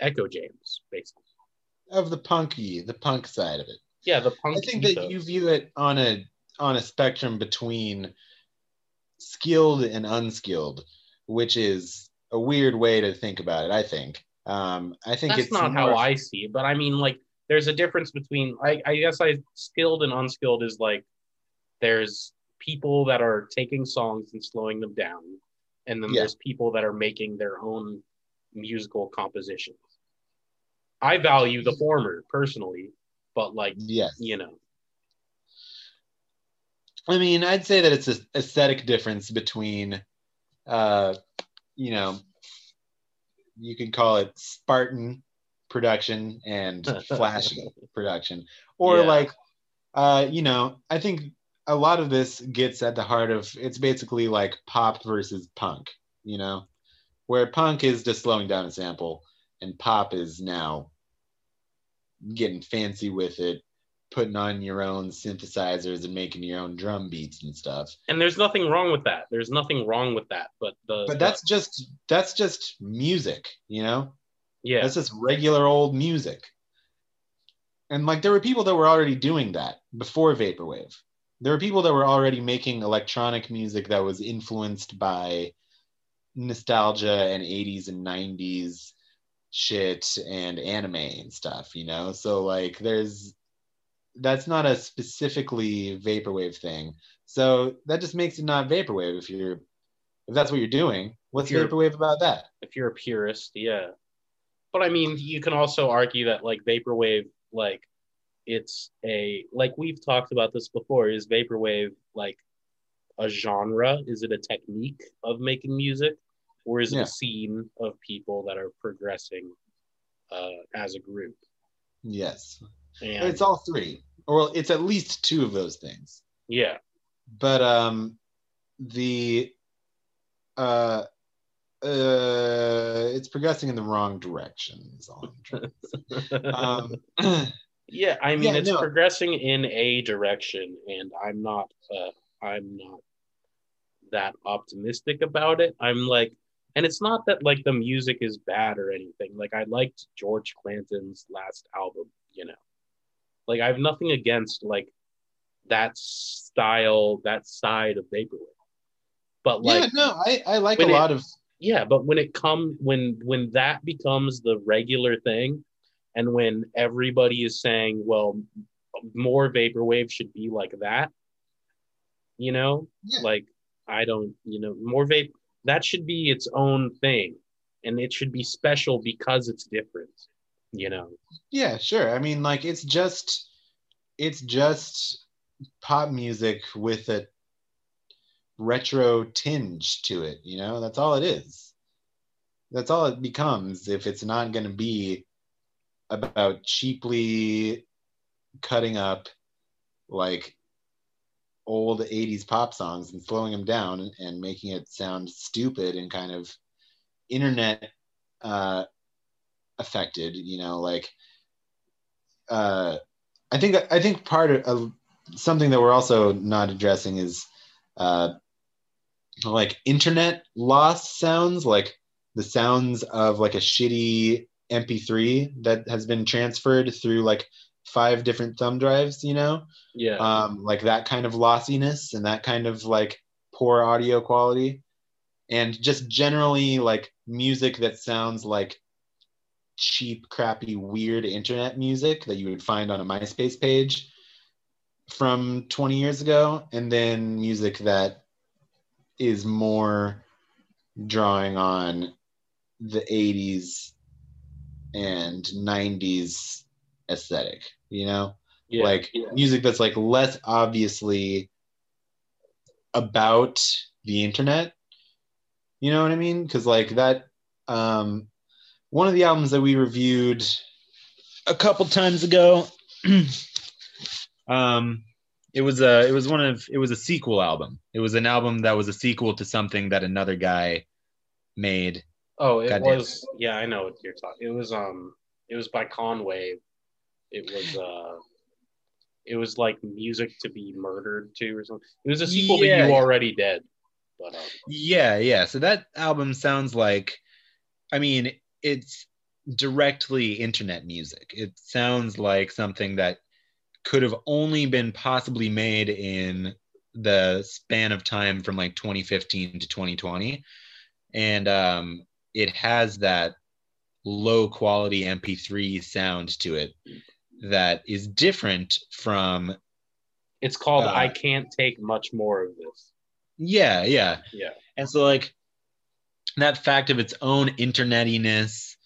echo jams basically of the punky the punk side of it yeah the punk I think that you view it on a on a spectrum between skilled and unskilled, which is a weird way to think about it. I think. Um, I think that's it's not more- how I see it, but I mean, like, there's a difference between, I, I guess, I skilled and unskilled is like, there's people that are taking songs and slowing them down, and then Yeah. there's people that are making their own musical compositions. I value the former personally, but like, Yes. you know, I mean, I'd say that it's an aesthetic difference between, uh, you know, you could call it Spartan production and flashy production, or Yeah. like, uh, you know, I think a lot of this gets at the heart of it's basically like pop versus punk, you know, where punk is just slowing down a sample and pop is now getting fancy with it putting on your own synthesizers and making your own drum beats and stuff. And there's nothing wrong with that. There's nothing wrong with that. But the But that's just that's just music, you know? yeah, That's just regular old music. And like there were people that were already doing that before vaporwave. There were people that were already making electronic music that was influenced by nostalgia and 80s and 90s shit and anime and stuff, you know? So like there's that's not a specifically vaporwave thing. So that just makes it not vaporwave if you're if that's what you're doing. What's you're- vaporwave about that? if you're a purist, yeah. But I mean, you can also argue that like vaporwave, like it's a like we've talked about this before. Is vaporwave like a genre? Is it a technique of making music, or is it Yeah. a scene of people that are progressing uh, as a group? Yes. And It's all three. Or it's at least two of those things. yeah, But um the uh uh it's progressing in the wrong direction is all I'm to um yeah. I mean, Yeah, it's no. progressing in a direction, and I'm not. Uh, I'm not that optimistic about it. I'm like, and it's not that like the music is bad or anything. Like I liked George Clanton's last album, you know. Like I have nothing against like that style, that side of vaporwave. But like yeah, no, I, I like a it- lot of yeah, but when it come when when that becomes the regular thing and when everybody is saying, well, more vaporwave should be like that, you know, Yeah. like I don't, you know, more vape that should be its own thing and it should be special because it's different, you know. Yeah, sure. I mean, like it's just it's just pop music with a retro tinge to it, you know? That's all it is. That's all it becomes if it's not going to be about cheaply cutting up like old 80s pop songs and slowing them down and making it sound stupid and kind of internet uh affected, you know, like uh, I think I think part of uh, something that we're also not addressing is uh, like internet loss sounds, like the sounds of like a shitty MP3 that has been transferred through like five different thumb drives, you know, Yeah. um, like that kind of lossiness and that kind of like poor audio quality, and just generally like music that sounds like cheap, crappy, weird internet music that you would find on a MySpace page from 20 years ago, and then music that is more drawing on the 80s and 90s aesthetic, you know? yeah. like yeah. music that's like less obviously about the internet you know what i mean because like that um one of the albums that we reviewed a couple times ago um it was a it was one of it was a sequel album it was an album that was a sequel to something that another guy made Oh, it was. Yeah, I know what you're talking. It was um, it was by Conway. It was uh, it was like music to be murdered to or something. It was a sequel Yeah, to You. Already Dead. But um, Yeah, yeah. So that album sounds like, I mean, it's directly internet music. It sounds like something that could have only been possibly made in the span of time from like 2015 to 2020. And um, it has that low quality MP3 sound to it that is different from, it's called Uh, I Can't Take Much More of This. yeah, yeah. Yeah. And so, like, that fact of its own internetiness,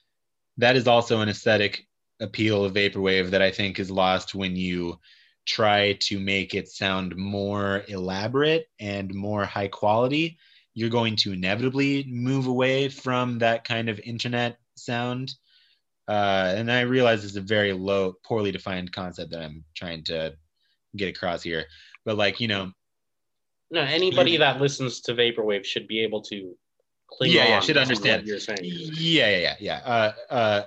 that is also an aesthetic appeal of Vaporwave that I think is lost when you try to make it sound more elaborate and more high quality. You're going to inevitably move away from that kind of internet sound. Uh, and I realize it's a very low, poorly defined concept that I'm trying to get across here. But, like, you know, No, anybody that listens to Vaporwave should be able to cling Yeah, yeah, should understand. what you're saying. Yeah, yeah, yeah, yeah. Uh, uh,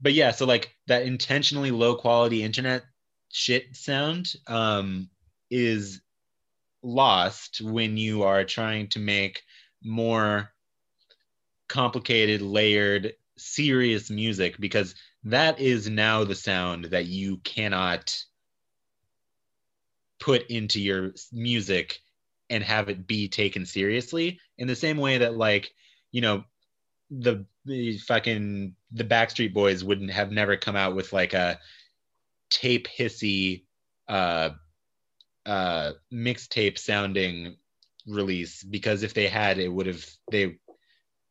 but yeah, so like that intentionally low quality internet shit sound um, is lost when you are trying to make more complicated, layered, serious music because that is now the sound that you cannot put into your music and have it be taken seriously in the same way that like you know the, the fucking the backstreet boys wouldn't have never come out with like a tape hissy uh uh mixtape sounding release because if they had it would have they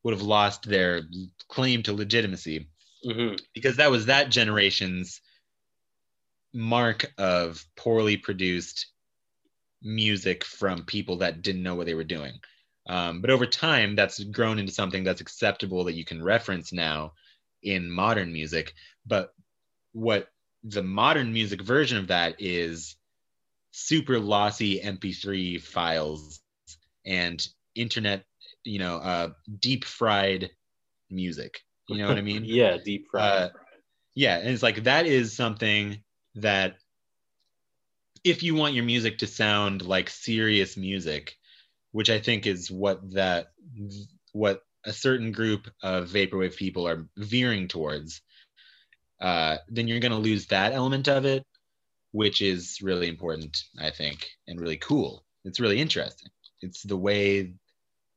would have lost their claim to legitimacy Mm-hmm. because that was that generation's mark of poorly produced music from people that didn't know what they were doing. Um, but over time, that's grown into something that's acceptable that you can reference now in modern music. But what the modern music version of that is super lossy MP3 files and internet, you know, uh, deep fried music. You know what I mean? yeah, deep fried. Uh, yeah, and it's like that is something that if you want your music to sound like serious music, which I think is what that what a certain group of vaporwave people are veering towards, uh, then you're going to lose that element of it, which is really important, I think, and really cool. It's really interesting. It's the way,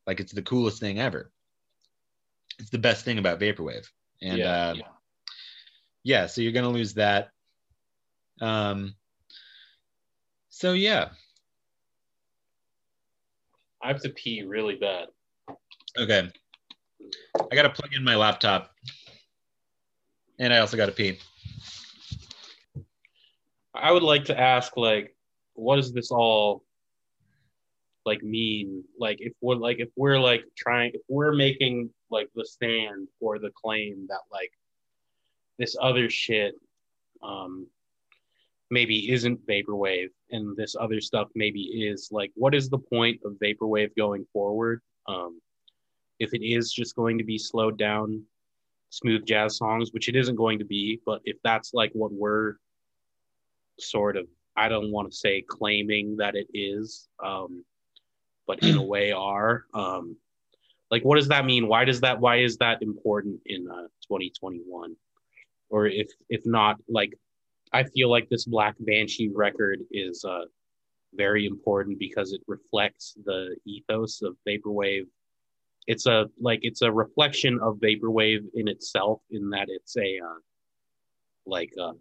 like, it's the coolest thing ever. It's the best thing about vaporwave, and yeah, uh, yeah. yeah, so you're going to lose that. Um, so yeah, I have to pee really bad. okay. I got to plug in my laptop, and I also got to pee. I would like to ask, like, what does this all like mean? Like, if we're like, if we're like trying, if we're making like the stand or the claim that like this other shit, um, maybe isn't vaporwave, and this other stuff maybe is like, what is the point of vaporwave going forward? Um, if it is just going to be slowed down, smooth jazz songs, which it isn't going to be, but if that's like what we're sort of I don't want to say claiming that it is, um, but in a way are. Um, like, what does that mean? Why does that? Why is that important in uh, 2021? Or if if not, like, I feel like this Blank Banshee record is uh, very important because it reflects the ethos of vaporwave. It's a like it's a reflection of vaporwave in itself, in that it's a uh, like uh,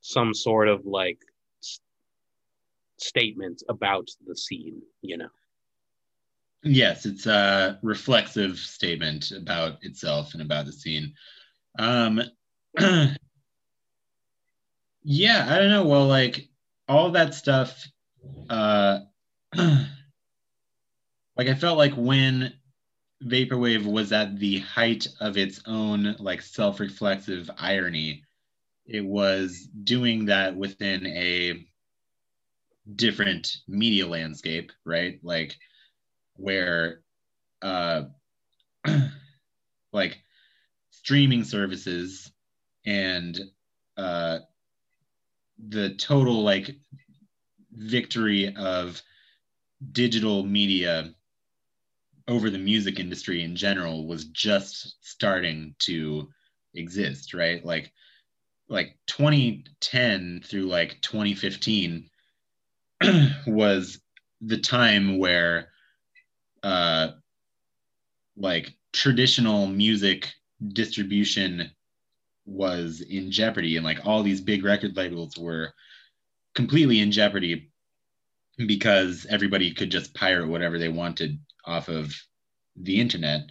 some sort of like s- statement about the scene, you know. Yes, it's a reflexive statement about itself and about the scene. Um, yeah, I don't know. Well, like all that stuff, uh, like I felt like when vaporwave was at the height of its own like self-reflexive irony, it was doing that within a different media landscape, right? Like where uh like streaming services and uh the total like victory of digital media over the music industry in general was just starting to exist right like like 2010 through like 2015 was the time where uh like traditional music distribution was in jeopardy and like all these big record labels were completely in jeopardy because everybody could just pirate whatever they wanted off of the internet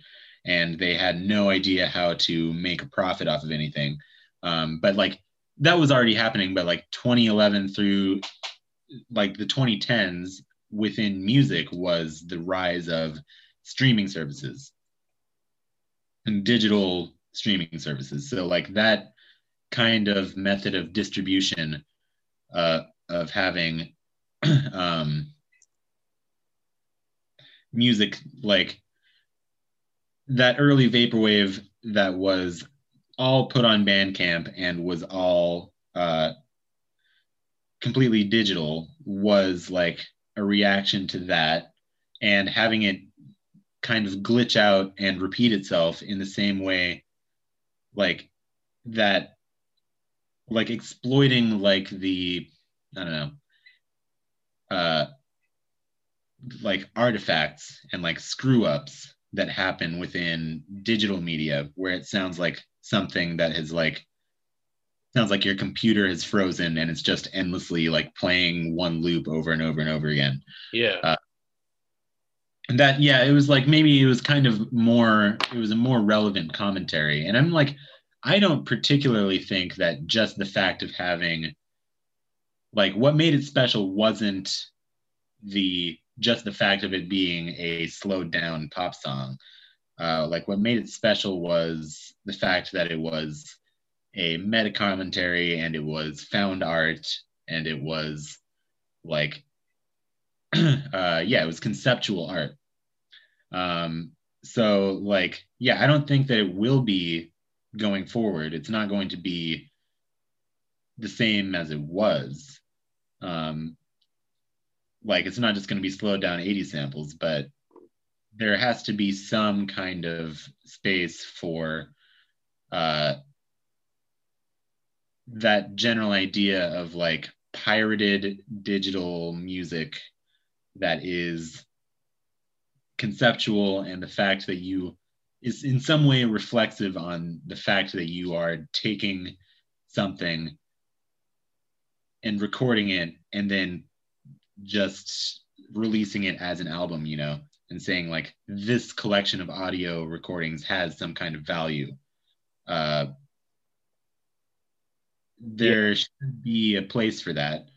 and they had no idea how to make a profit off of anything. Um, but like that was already happening but like 2011 through like the 2010s within music was the rise of streaming services and digital streaming services. So like that kind of method of distribution uh, of having um, music like that early vaporwave that was all put on Bandcamp and was all uh, completely digital was like a reaction to that and having it kind of glitch out and repeat itself in the same way like that like exploiting like the i don't know uh like artifacts and like screw ups that happen within digital media where it sounds like something that has like sounds like your computer has frozen and it's just endlessly like playing one loop over and over and over again. Yeah. Uh, and that yeah it was like maybe it was kind of more it was a more relevant commentary. And i'm like i don't particularly think that just the fact of having like what made it special wasn't the just the fact of it being a slowed down pop song. Uh, like what made it special was the fact that it was a meta commentary and it was found art and it was like uh yeah it was conceptual art. Um so like yeah i don't think that it will be going forward. It's not going to be the same as it was. Um like it's not just going to be slowed down 80 samples but there has to be some kind of space for uh that general idea of like pirated digital music that is conceptual and the fact that you is in some way reflexive on the fact that you are taking something and recording it and then just releasing it as an album you know and saying like this collection of audio recordings has some kind of value. Uh there should be a place for that.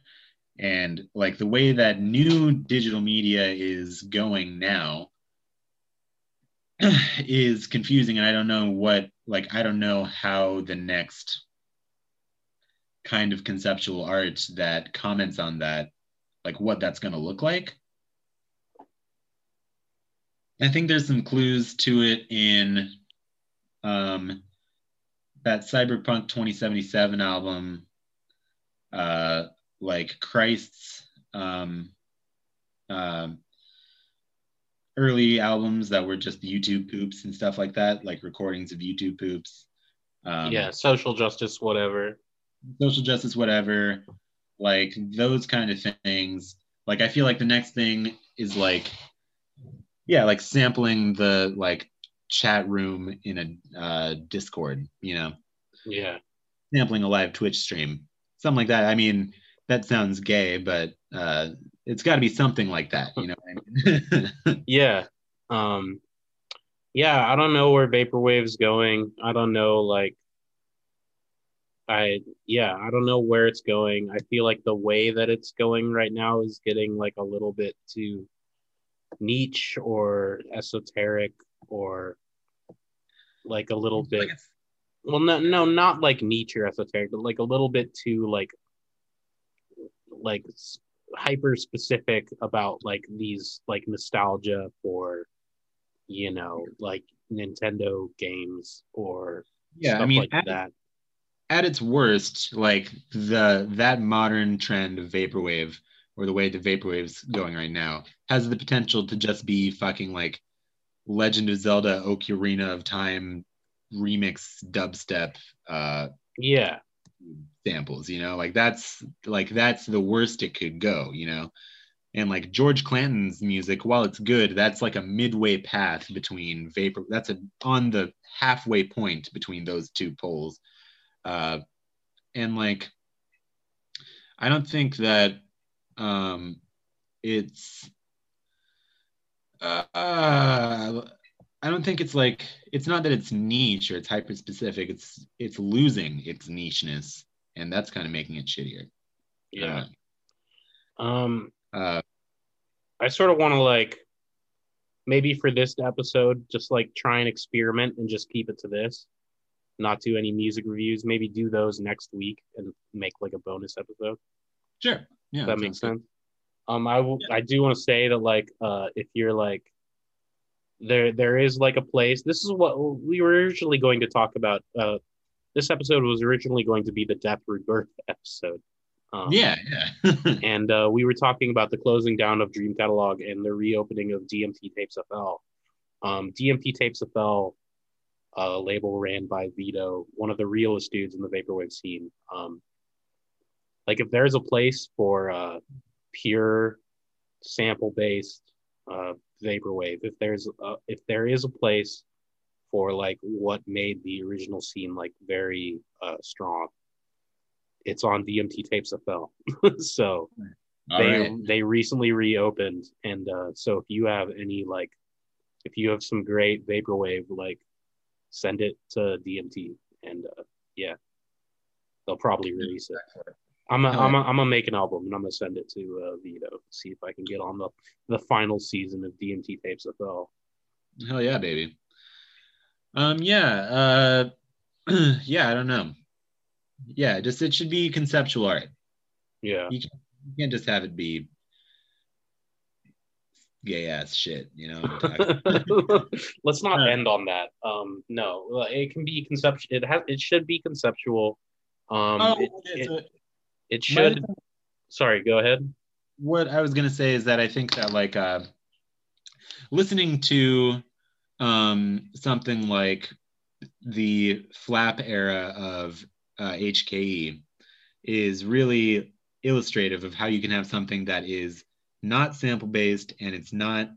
And like the way that new digital media is going now is confusing and i don't know what like i don't know how the next kind of conceptual art that comments on that like what that's going to look like. I think there's some clues to it in um that cyberpunk 2077 album uh like christ's um um early albums that were just YouTube poops and stuff like that, like recordings of YouTube poops. Um, yeah. Social justice, whatever. social justice, whatever, like those kind of things. Like I feel like the next thing is like, yeah, like sampling the like chat room in a uh, Discord, you know, Yeah. sampling a live Twitch stream, something like that. I mean, that sounds gay, but uh, it's got to be something like that, you know. What I mean? Yeah. Um yeah, I don't know where vaporwave's going. I don't know like I yeah, I don't know where it's going. I feel like the way that it's going right now is getting like a little bit too niche or esoteric or like a little bit Like well no no not like niche or esoteric but like a little bit too like like hyper specific about like these like nostalgia for you know like nintendo games or yeah, I mean, like at, that. at its worst, like the that modern trend of vaporwave or the way the vaporwave's going right now has the potential to just be fucking like Legend of Zelda Ocarina of Time remix dubstep uh yeah samples, you know? Like that's like that's the worst it could go, you know? And like George Clanton's music, while it's good, that's like a midway path between vapor. That's a on the halfway point between those two poles. Uh, and like, I don't think that um, it's. Uh, I don't think it's like it's not that it's niche or it's hyper specific. It's it's losing its nicheness, and that's kind of making it shittier. yeah um Uh, i sort of want to like maybe for this episode just like try and experiment and just keep it to this not do any music reviews maybe do those next week and make like a bonus episode sure. Yeah. If that makes sense. good. Um, I will. I do want to say that, like, uh, if you're like, there, there is like a place. This is what we were originally going to talk about. Uh, this episode was originally going to be the Death Rebirth episode. Um, yeah, yeah. and uh, we were talking about the closing down of Dream Catalogue and the reopening of DMT Tapes FL. Um, DMT Tapes FL, uh, label ran by Vito, one of the realest dudes in the vaporwave scene. Um, like if there's a place for uh, pure sample based uh, vaporwave, if there's a, if there is a place for like what made the original scene like very uh, strong, it's on DMT Tapes FL. so All they right. they recently reopened, and uh, so if you have any like, if you have some great vaporwave, like, send it to DMT, and uh, yeah, they'll probably release it. I'm a, I'm yeah. a, I'm gonna make an album and I'm gonna send it to uh, Vito. See if I can get on the the final season of DMT Tapes FL. Hell yeah, baby. Um, yeah, uh, yeah. I don't know. Yeah, just it should be conceptual art. Yeah, You can't just have it be gay ass shit, you know. let's not Yeah. end on that. Um, no, uh, it can be conceptual. It has it should be conceptual. Um, oh, it, okay, it, so it my- should. Sorry, go ahead. what I was gonna say is that I think that like uh, listening to um, something like the flap era of uh, HKE is really illustrative of how you can have something that is not sample based and it's not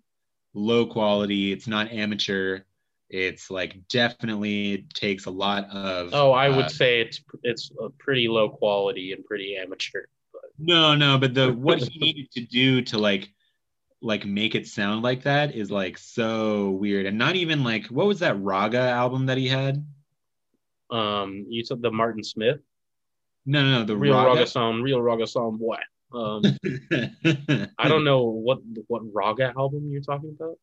low quality, it's not amateur. It's like definitely takes a lot of. Oh, I would uh, say it's it's a pretty low quality and pretty amateur. No, no, but the what he needed to do to like like make it sound like that is like so weird. And not even like what was that Raga album that he had? Um, you took the Martin Smith, No, no, no, the real raga, Raga. song, real raga song, what Um, I don't know what what raga album you're talking about.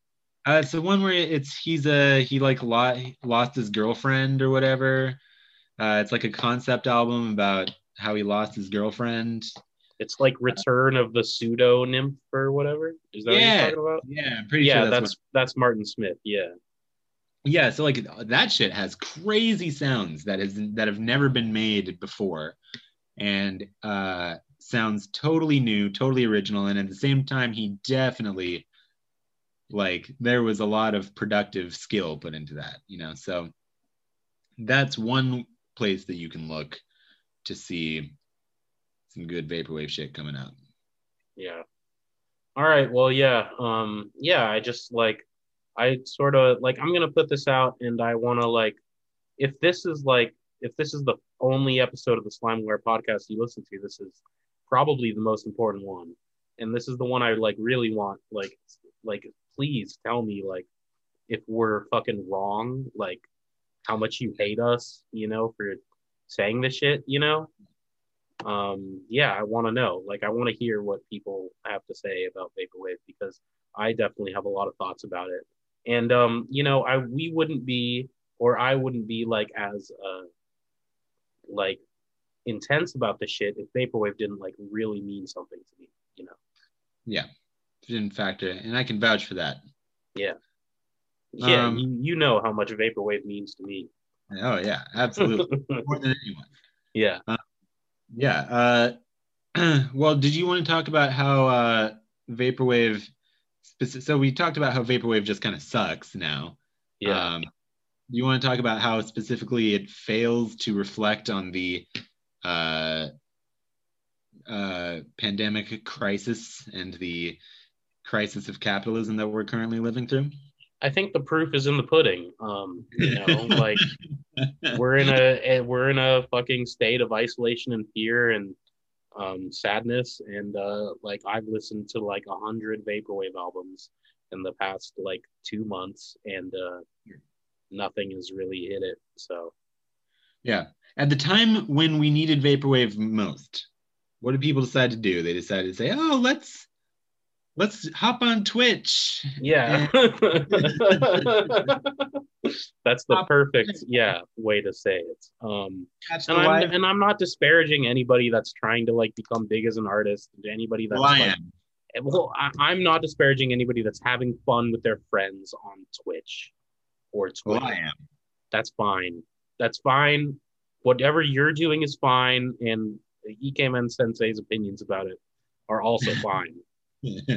Uh, it's the one where it's he's a he like lo- lost his girlfriend or whatever. Uh, it's like a concept album about how he lost his girlfriend. It's like Return of the Pseudo Nymph or whatever. Is that what Yeah, you're talking about? Yeah, I'm pretty yeah, sure that's that's, that's, what- Martin Smith. Yeah, yeah. So like that shit has crazy sounds that has that have never been made before, and uh, sounds totally new, totally original, and at the same time, he definitely like there was a lot of productive skill put into that, you know. So that's one place that you can look to see some good vaporwave shit coming out. yeah. All right. Well, yeah. Um, yeah. I just like, I sort of like. I'm gonna put this out, and I want to like, if this is like, if this is the only episode of the SlimeWire podcast you listen to, this is probably the most important one, and this is the one I like really want. Like, like, please tell me like, if we're fucking wrong, like, how much you hate us, you know, for saying this shit, you know. um yeah i want to know. Like i want to hear what people have to say about vaporwave because i definitely have a lot of thoughts about it. And um you know i we wouldn't be or i wouldn't be like as uh like intense about the shit if vaporwave didn't like really mean something to me you know? Yeah, didn't factor, and I can vouch for that. yeah Um, you, you know how much vaporwave means to me Oh yeah, absolutely, more than anyone. yeah Yeah. Uh, well, did you want to talk about how uh, vaporwave? So we talked about how vaporwave just kind of sucks now. yeah Um, you want to talk about how specifically it fails to reflect on the uh, uh, pandemic crisis and the crisis of capitalism that we're currently living through? i think the proof is in the pudding um you know like we're in a we're in a fucking state of isolation and fear and um, sadness and uh, like I've listened to like a hundred vaporwave albums in the past like two months and uh, nothing has really hit it. So Yeah. At the time when we needed vaporwave most, what did people decide to do? They decided to say, "Oh, let's let's hop on Twitch." yeah, that's the perfect yeah way to say it. Um, Catch and I'm and I'm not disparaging anybody that's trying to like become big as an artist. Anybody that's Well, I like, am. well, I, I'm not disparaging anybody that's having fun with their friends on Twitch or Twitter. Well, I am. That's fine. That's fine. whatever you're doing is fine, and Ikemen Sensei's opinions about it are also fine.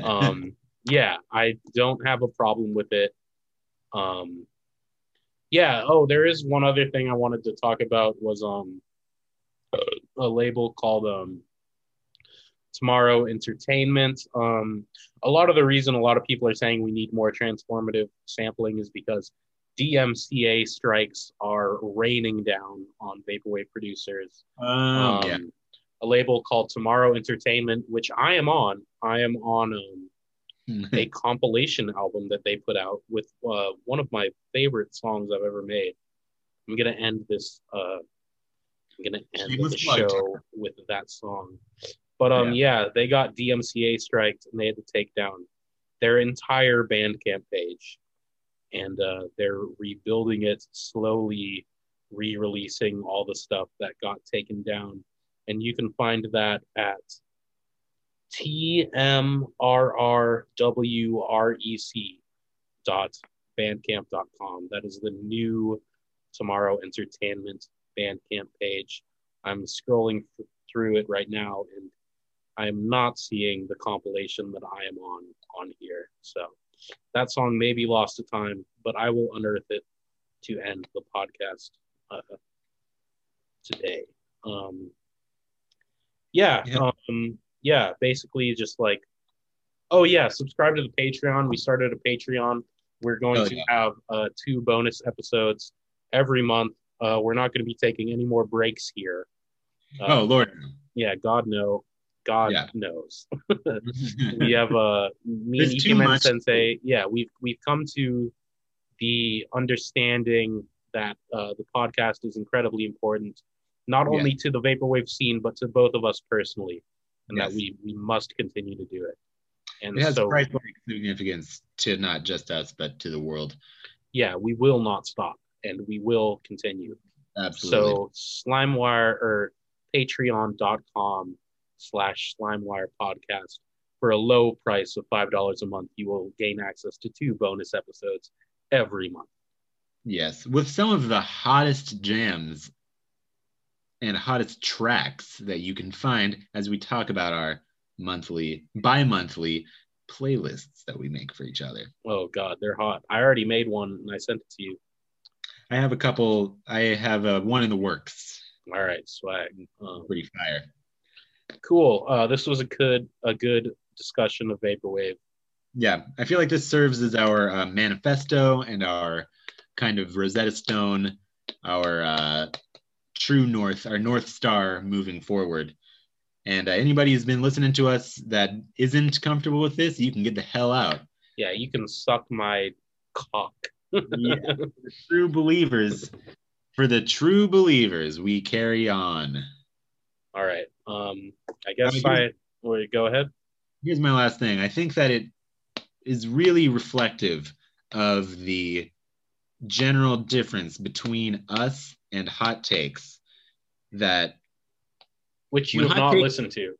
Um, yeah, I don't have a problem with it. Um, yeah. Oh, there is one other thing I wanted to talk about was um a label called um Tomorrow Entertainment. Um, a lot of the reason a lot of people are saying we need more transformative sampling is because DMCA strikes are raining down on vaporwave producers. Um, yeah. A label called Tomorrow Entertainment, which I am on. I am on um, a compilation album that they put out with uh, one of my favorite songs I've ever made. I'm gonna end this. Uh, I'm gonna end the show with that song. But um, yeah. yeah, they got DMCA striked and they had to take down their entire Bandcamp page, and uh, they're rebuilding it slowly, re-releasing all the stuff that got taken down, and you can find that at tmrrwrec dot bandcamp.com. That is the new Tomorrow Entertainment Bandcamp page. I'm scrolling through it right now, and I am not seeing the compilation that I am on on here. So that song may be lost to time, but I will unearth it to end the podcast uh, today. Um, yeah, yeah. Um, yeah, basically just like, oh yeah, subscribe to the Patreon. We started a Patreon. We're going oh, to yeah. have uh, two bonus episodes every month. Uh, we're not going to be taking any more breaks here. oh Lord. Yeah, God no. God yeah. knows. we have uh, me and Ikemen Sensei. Yeah, we've we've come to the understanding that uh, the podcast is incredibly important, not only to the vaporwave scene, but to both of us personally, and yes. that we we must continue to do it. And it has so, priceless significance to not just us, but to the world. Yeah, we will not stop, and we will continue. Absolutely. So, SlimeWire or Patreon.com slash SlimeWire podcast. For a low price of $5 a month, you will gain access to two bonus episodes every month. Yes, with some of the hottest jams and hottest tracks that you can find as we talk about our monthly, bi monthly playlists that we make for each other. Oh, God, they're hot. I already made one and I sent it to you. I have a couple, I have a, one in the works. All right, swag. Um, Pretty fire cool. Uh, this was a good a good discussion of vaporwave. Yeah, I feel like this serves as our uh, manifesto and our kind of Rosetta Stone, our uh, true north, our north star moving forward. And uh, anybody who's been listening to us that isn't comfortable with this, you can get the hell out. Yeah, you can suck my cock. yeah, the true believers, for the true believers, we carry on. All right. Um, I guess I will go ahead. Here's my last thing. I think that it is really reflective of the general difference between us and hot takes that which you have not takes, listened to.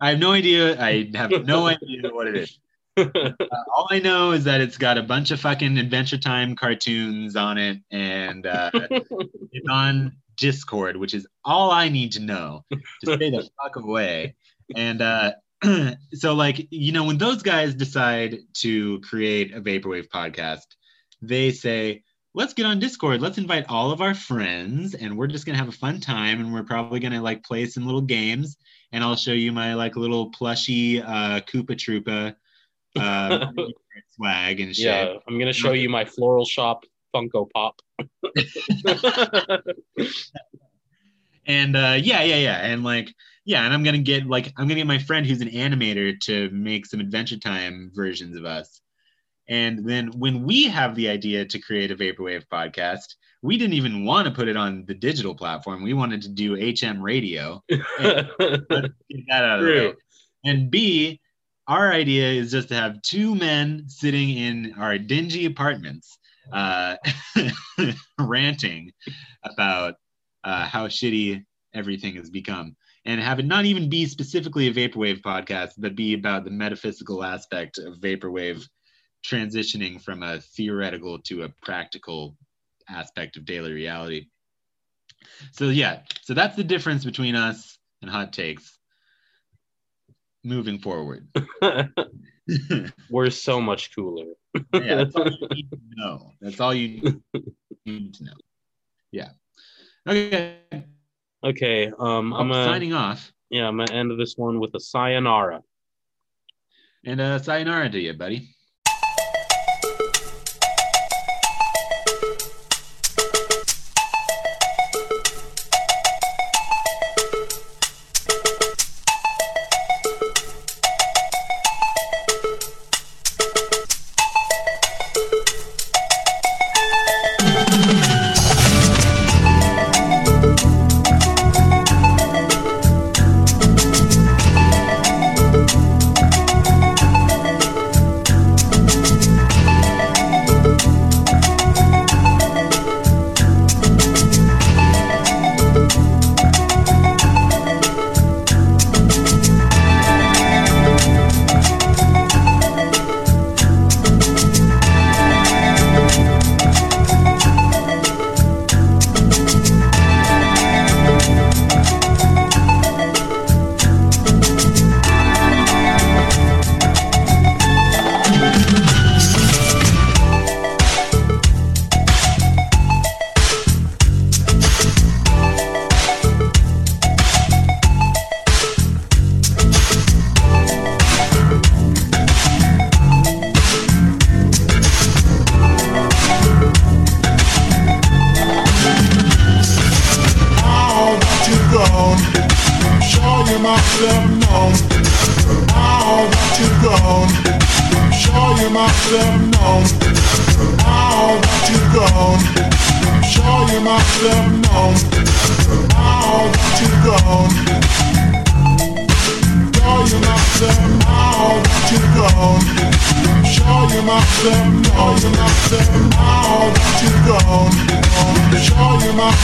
I have no idea. I have no idea what it is. Uh, all I know is that it's got a bunch of fucking Adventure Time cartoons on it, and uh, it's on Discord, which is all I need to know to stay the fuck away. And uh, so, like, you know, when those guys decide to create a Vaporwave podcast, they say, let's get on Discord. Let's invite all of our friends, and we're just gonna have a fun time. And we're probably gonna like play some little games. And I'll show you my like little plushy uh, Koopa Troopa uh, swag and shit. Yeah, I'm gonna show you my floral shoppe Funko Pop. and uh, yeah, yeah, yeah, and like yeah, and I'm gonna get like I'm gonna get my friend who's an animator to make some Adventure Time versions of us. And then when we have the idea to create a vaporwave podcast, we didn't even want to put it on the digital platform. We wanted to do HM radio. And get that out of True. the way. And B, our idea is just to have two men sitting in our dingy apartments uh, ranting about uh, how shitty everything has become and have it not even be specifically a vaporwave podcast but be about the metaphysical aspect of vaporwave transitioning from a theoretical to a practical aspect of daily reality So yeah, so that's the difference between us and hot takes. Moving forward. We're so much cooler. yeah, that's all you need to know. That's all you need to know. Yeah. Okay. Okay. Um, I'm I'm gonna, signing off. yeah, I'm gonna end this one with a sayonara. And uh, sayonara to you, buddy.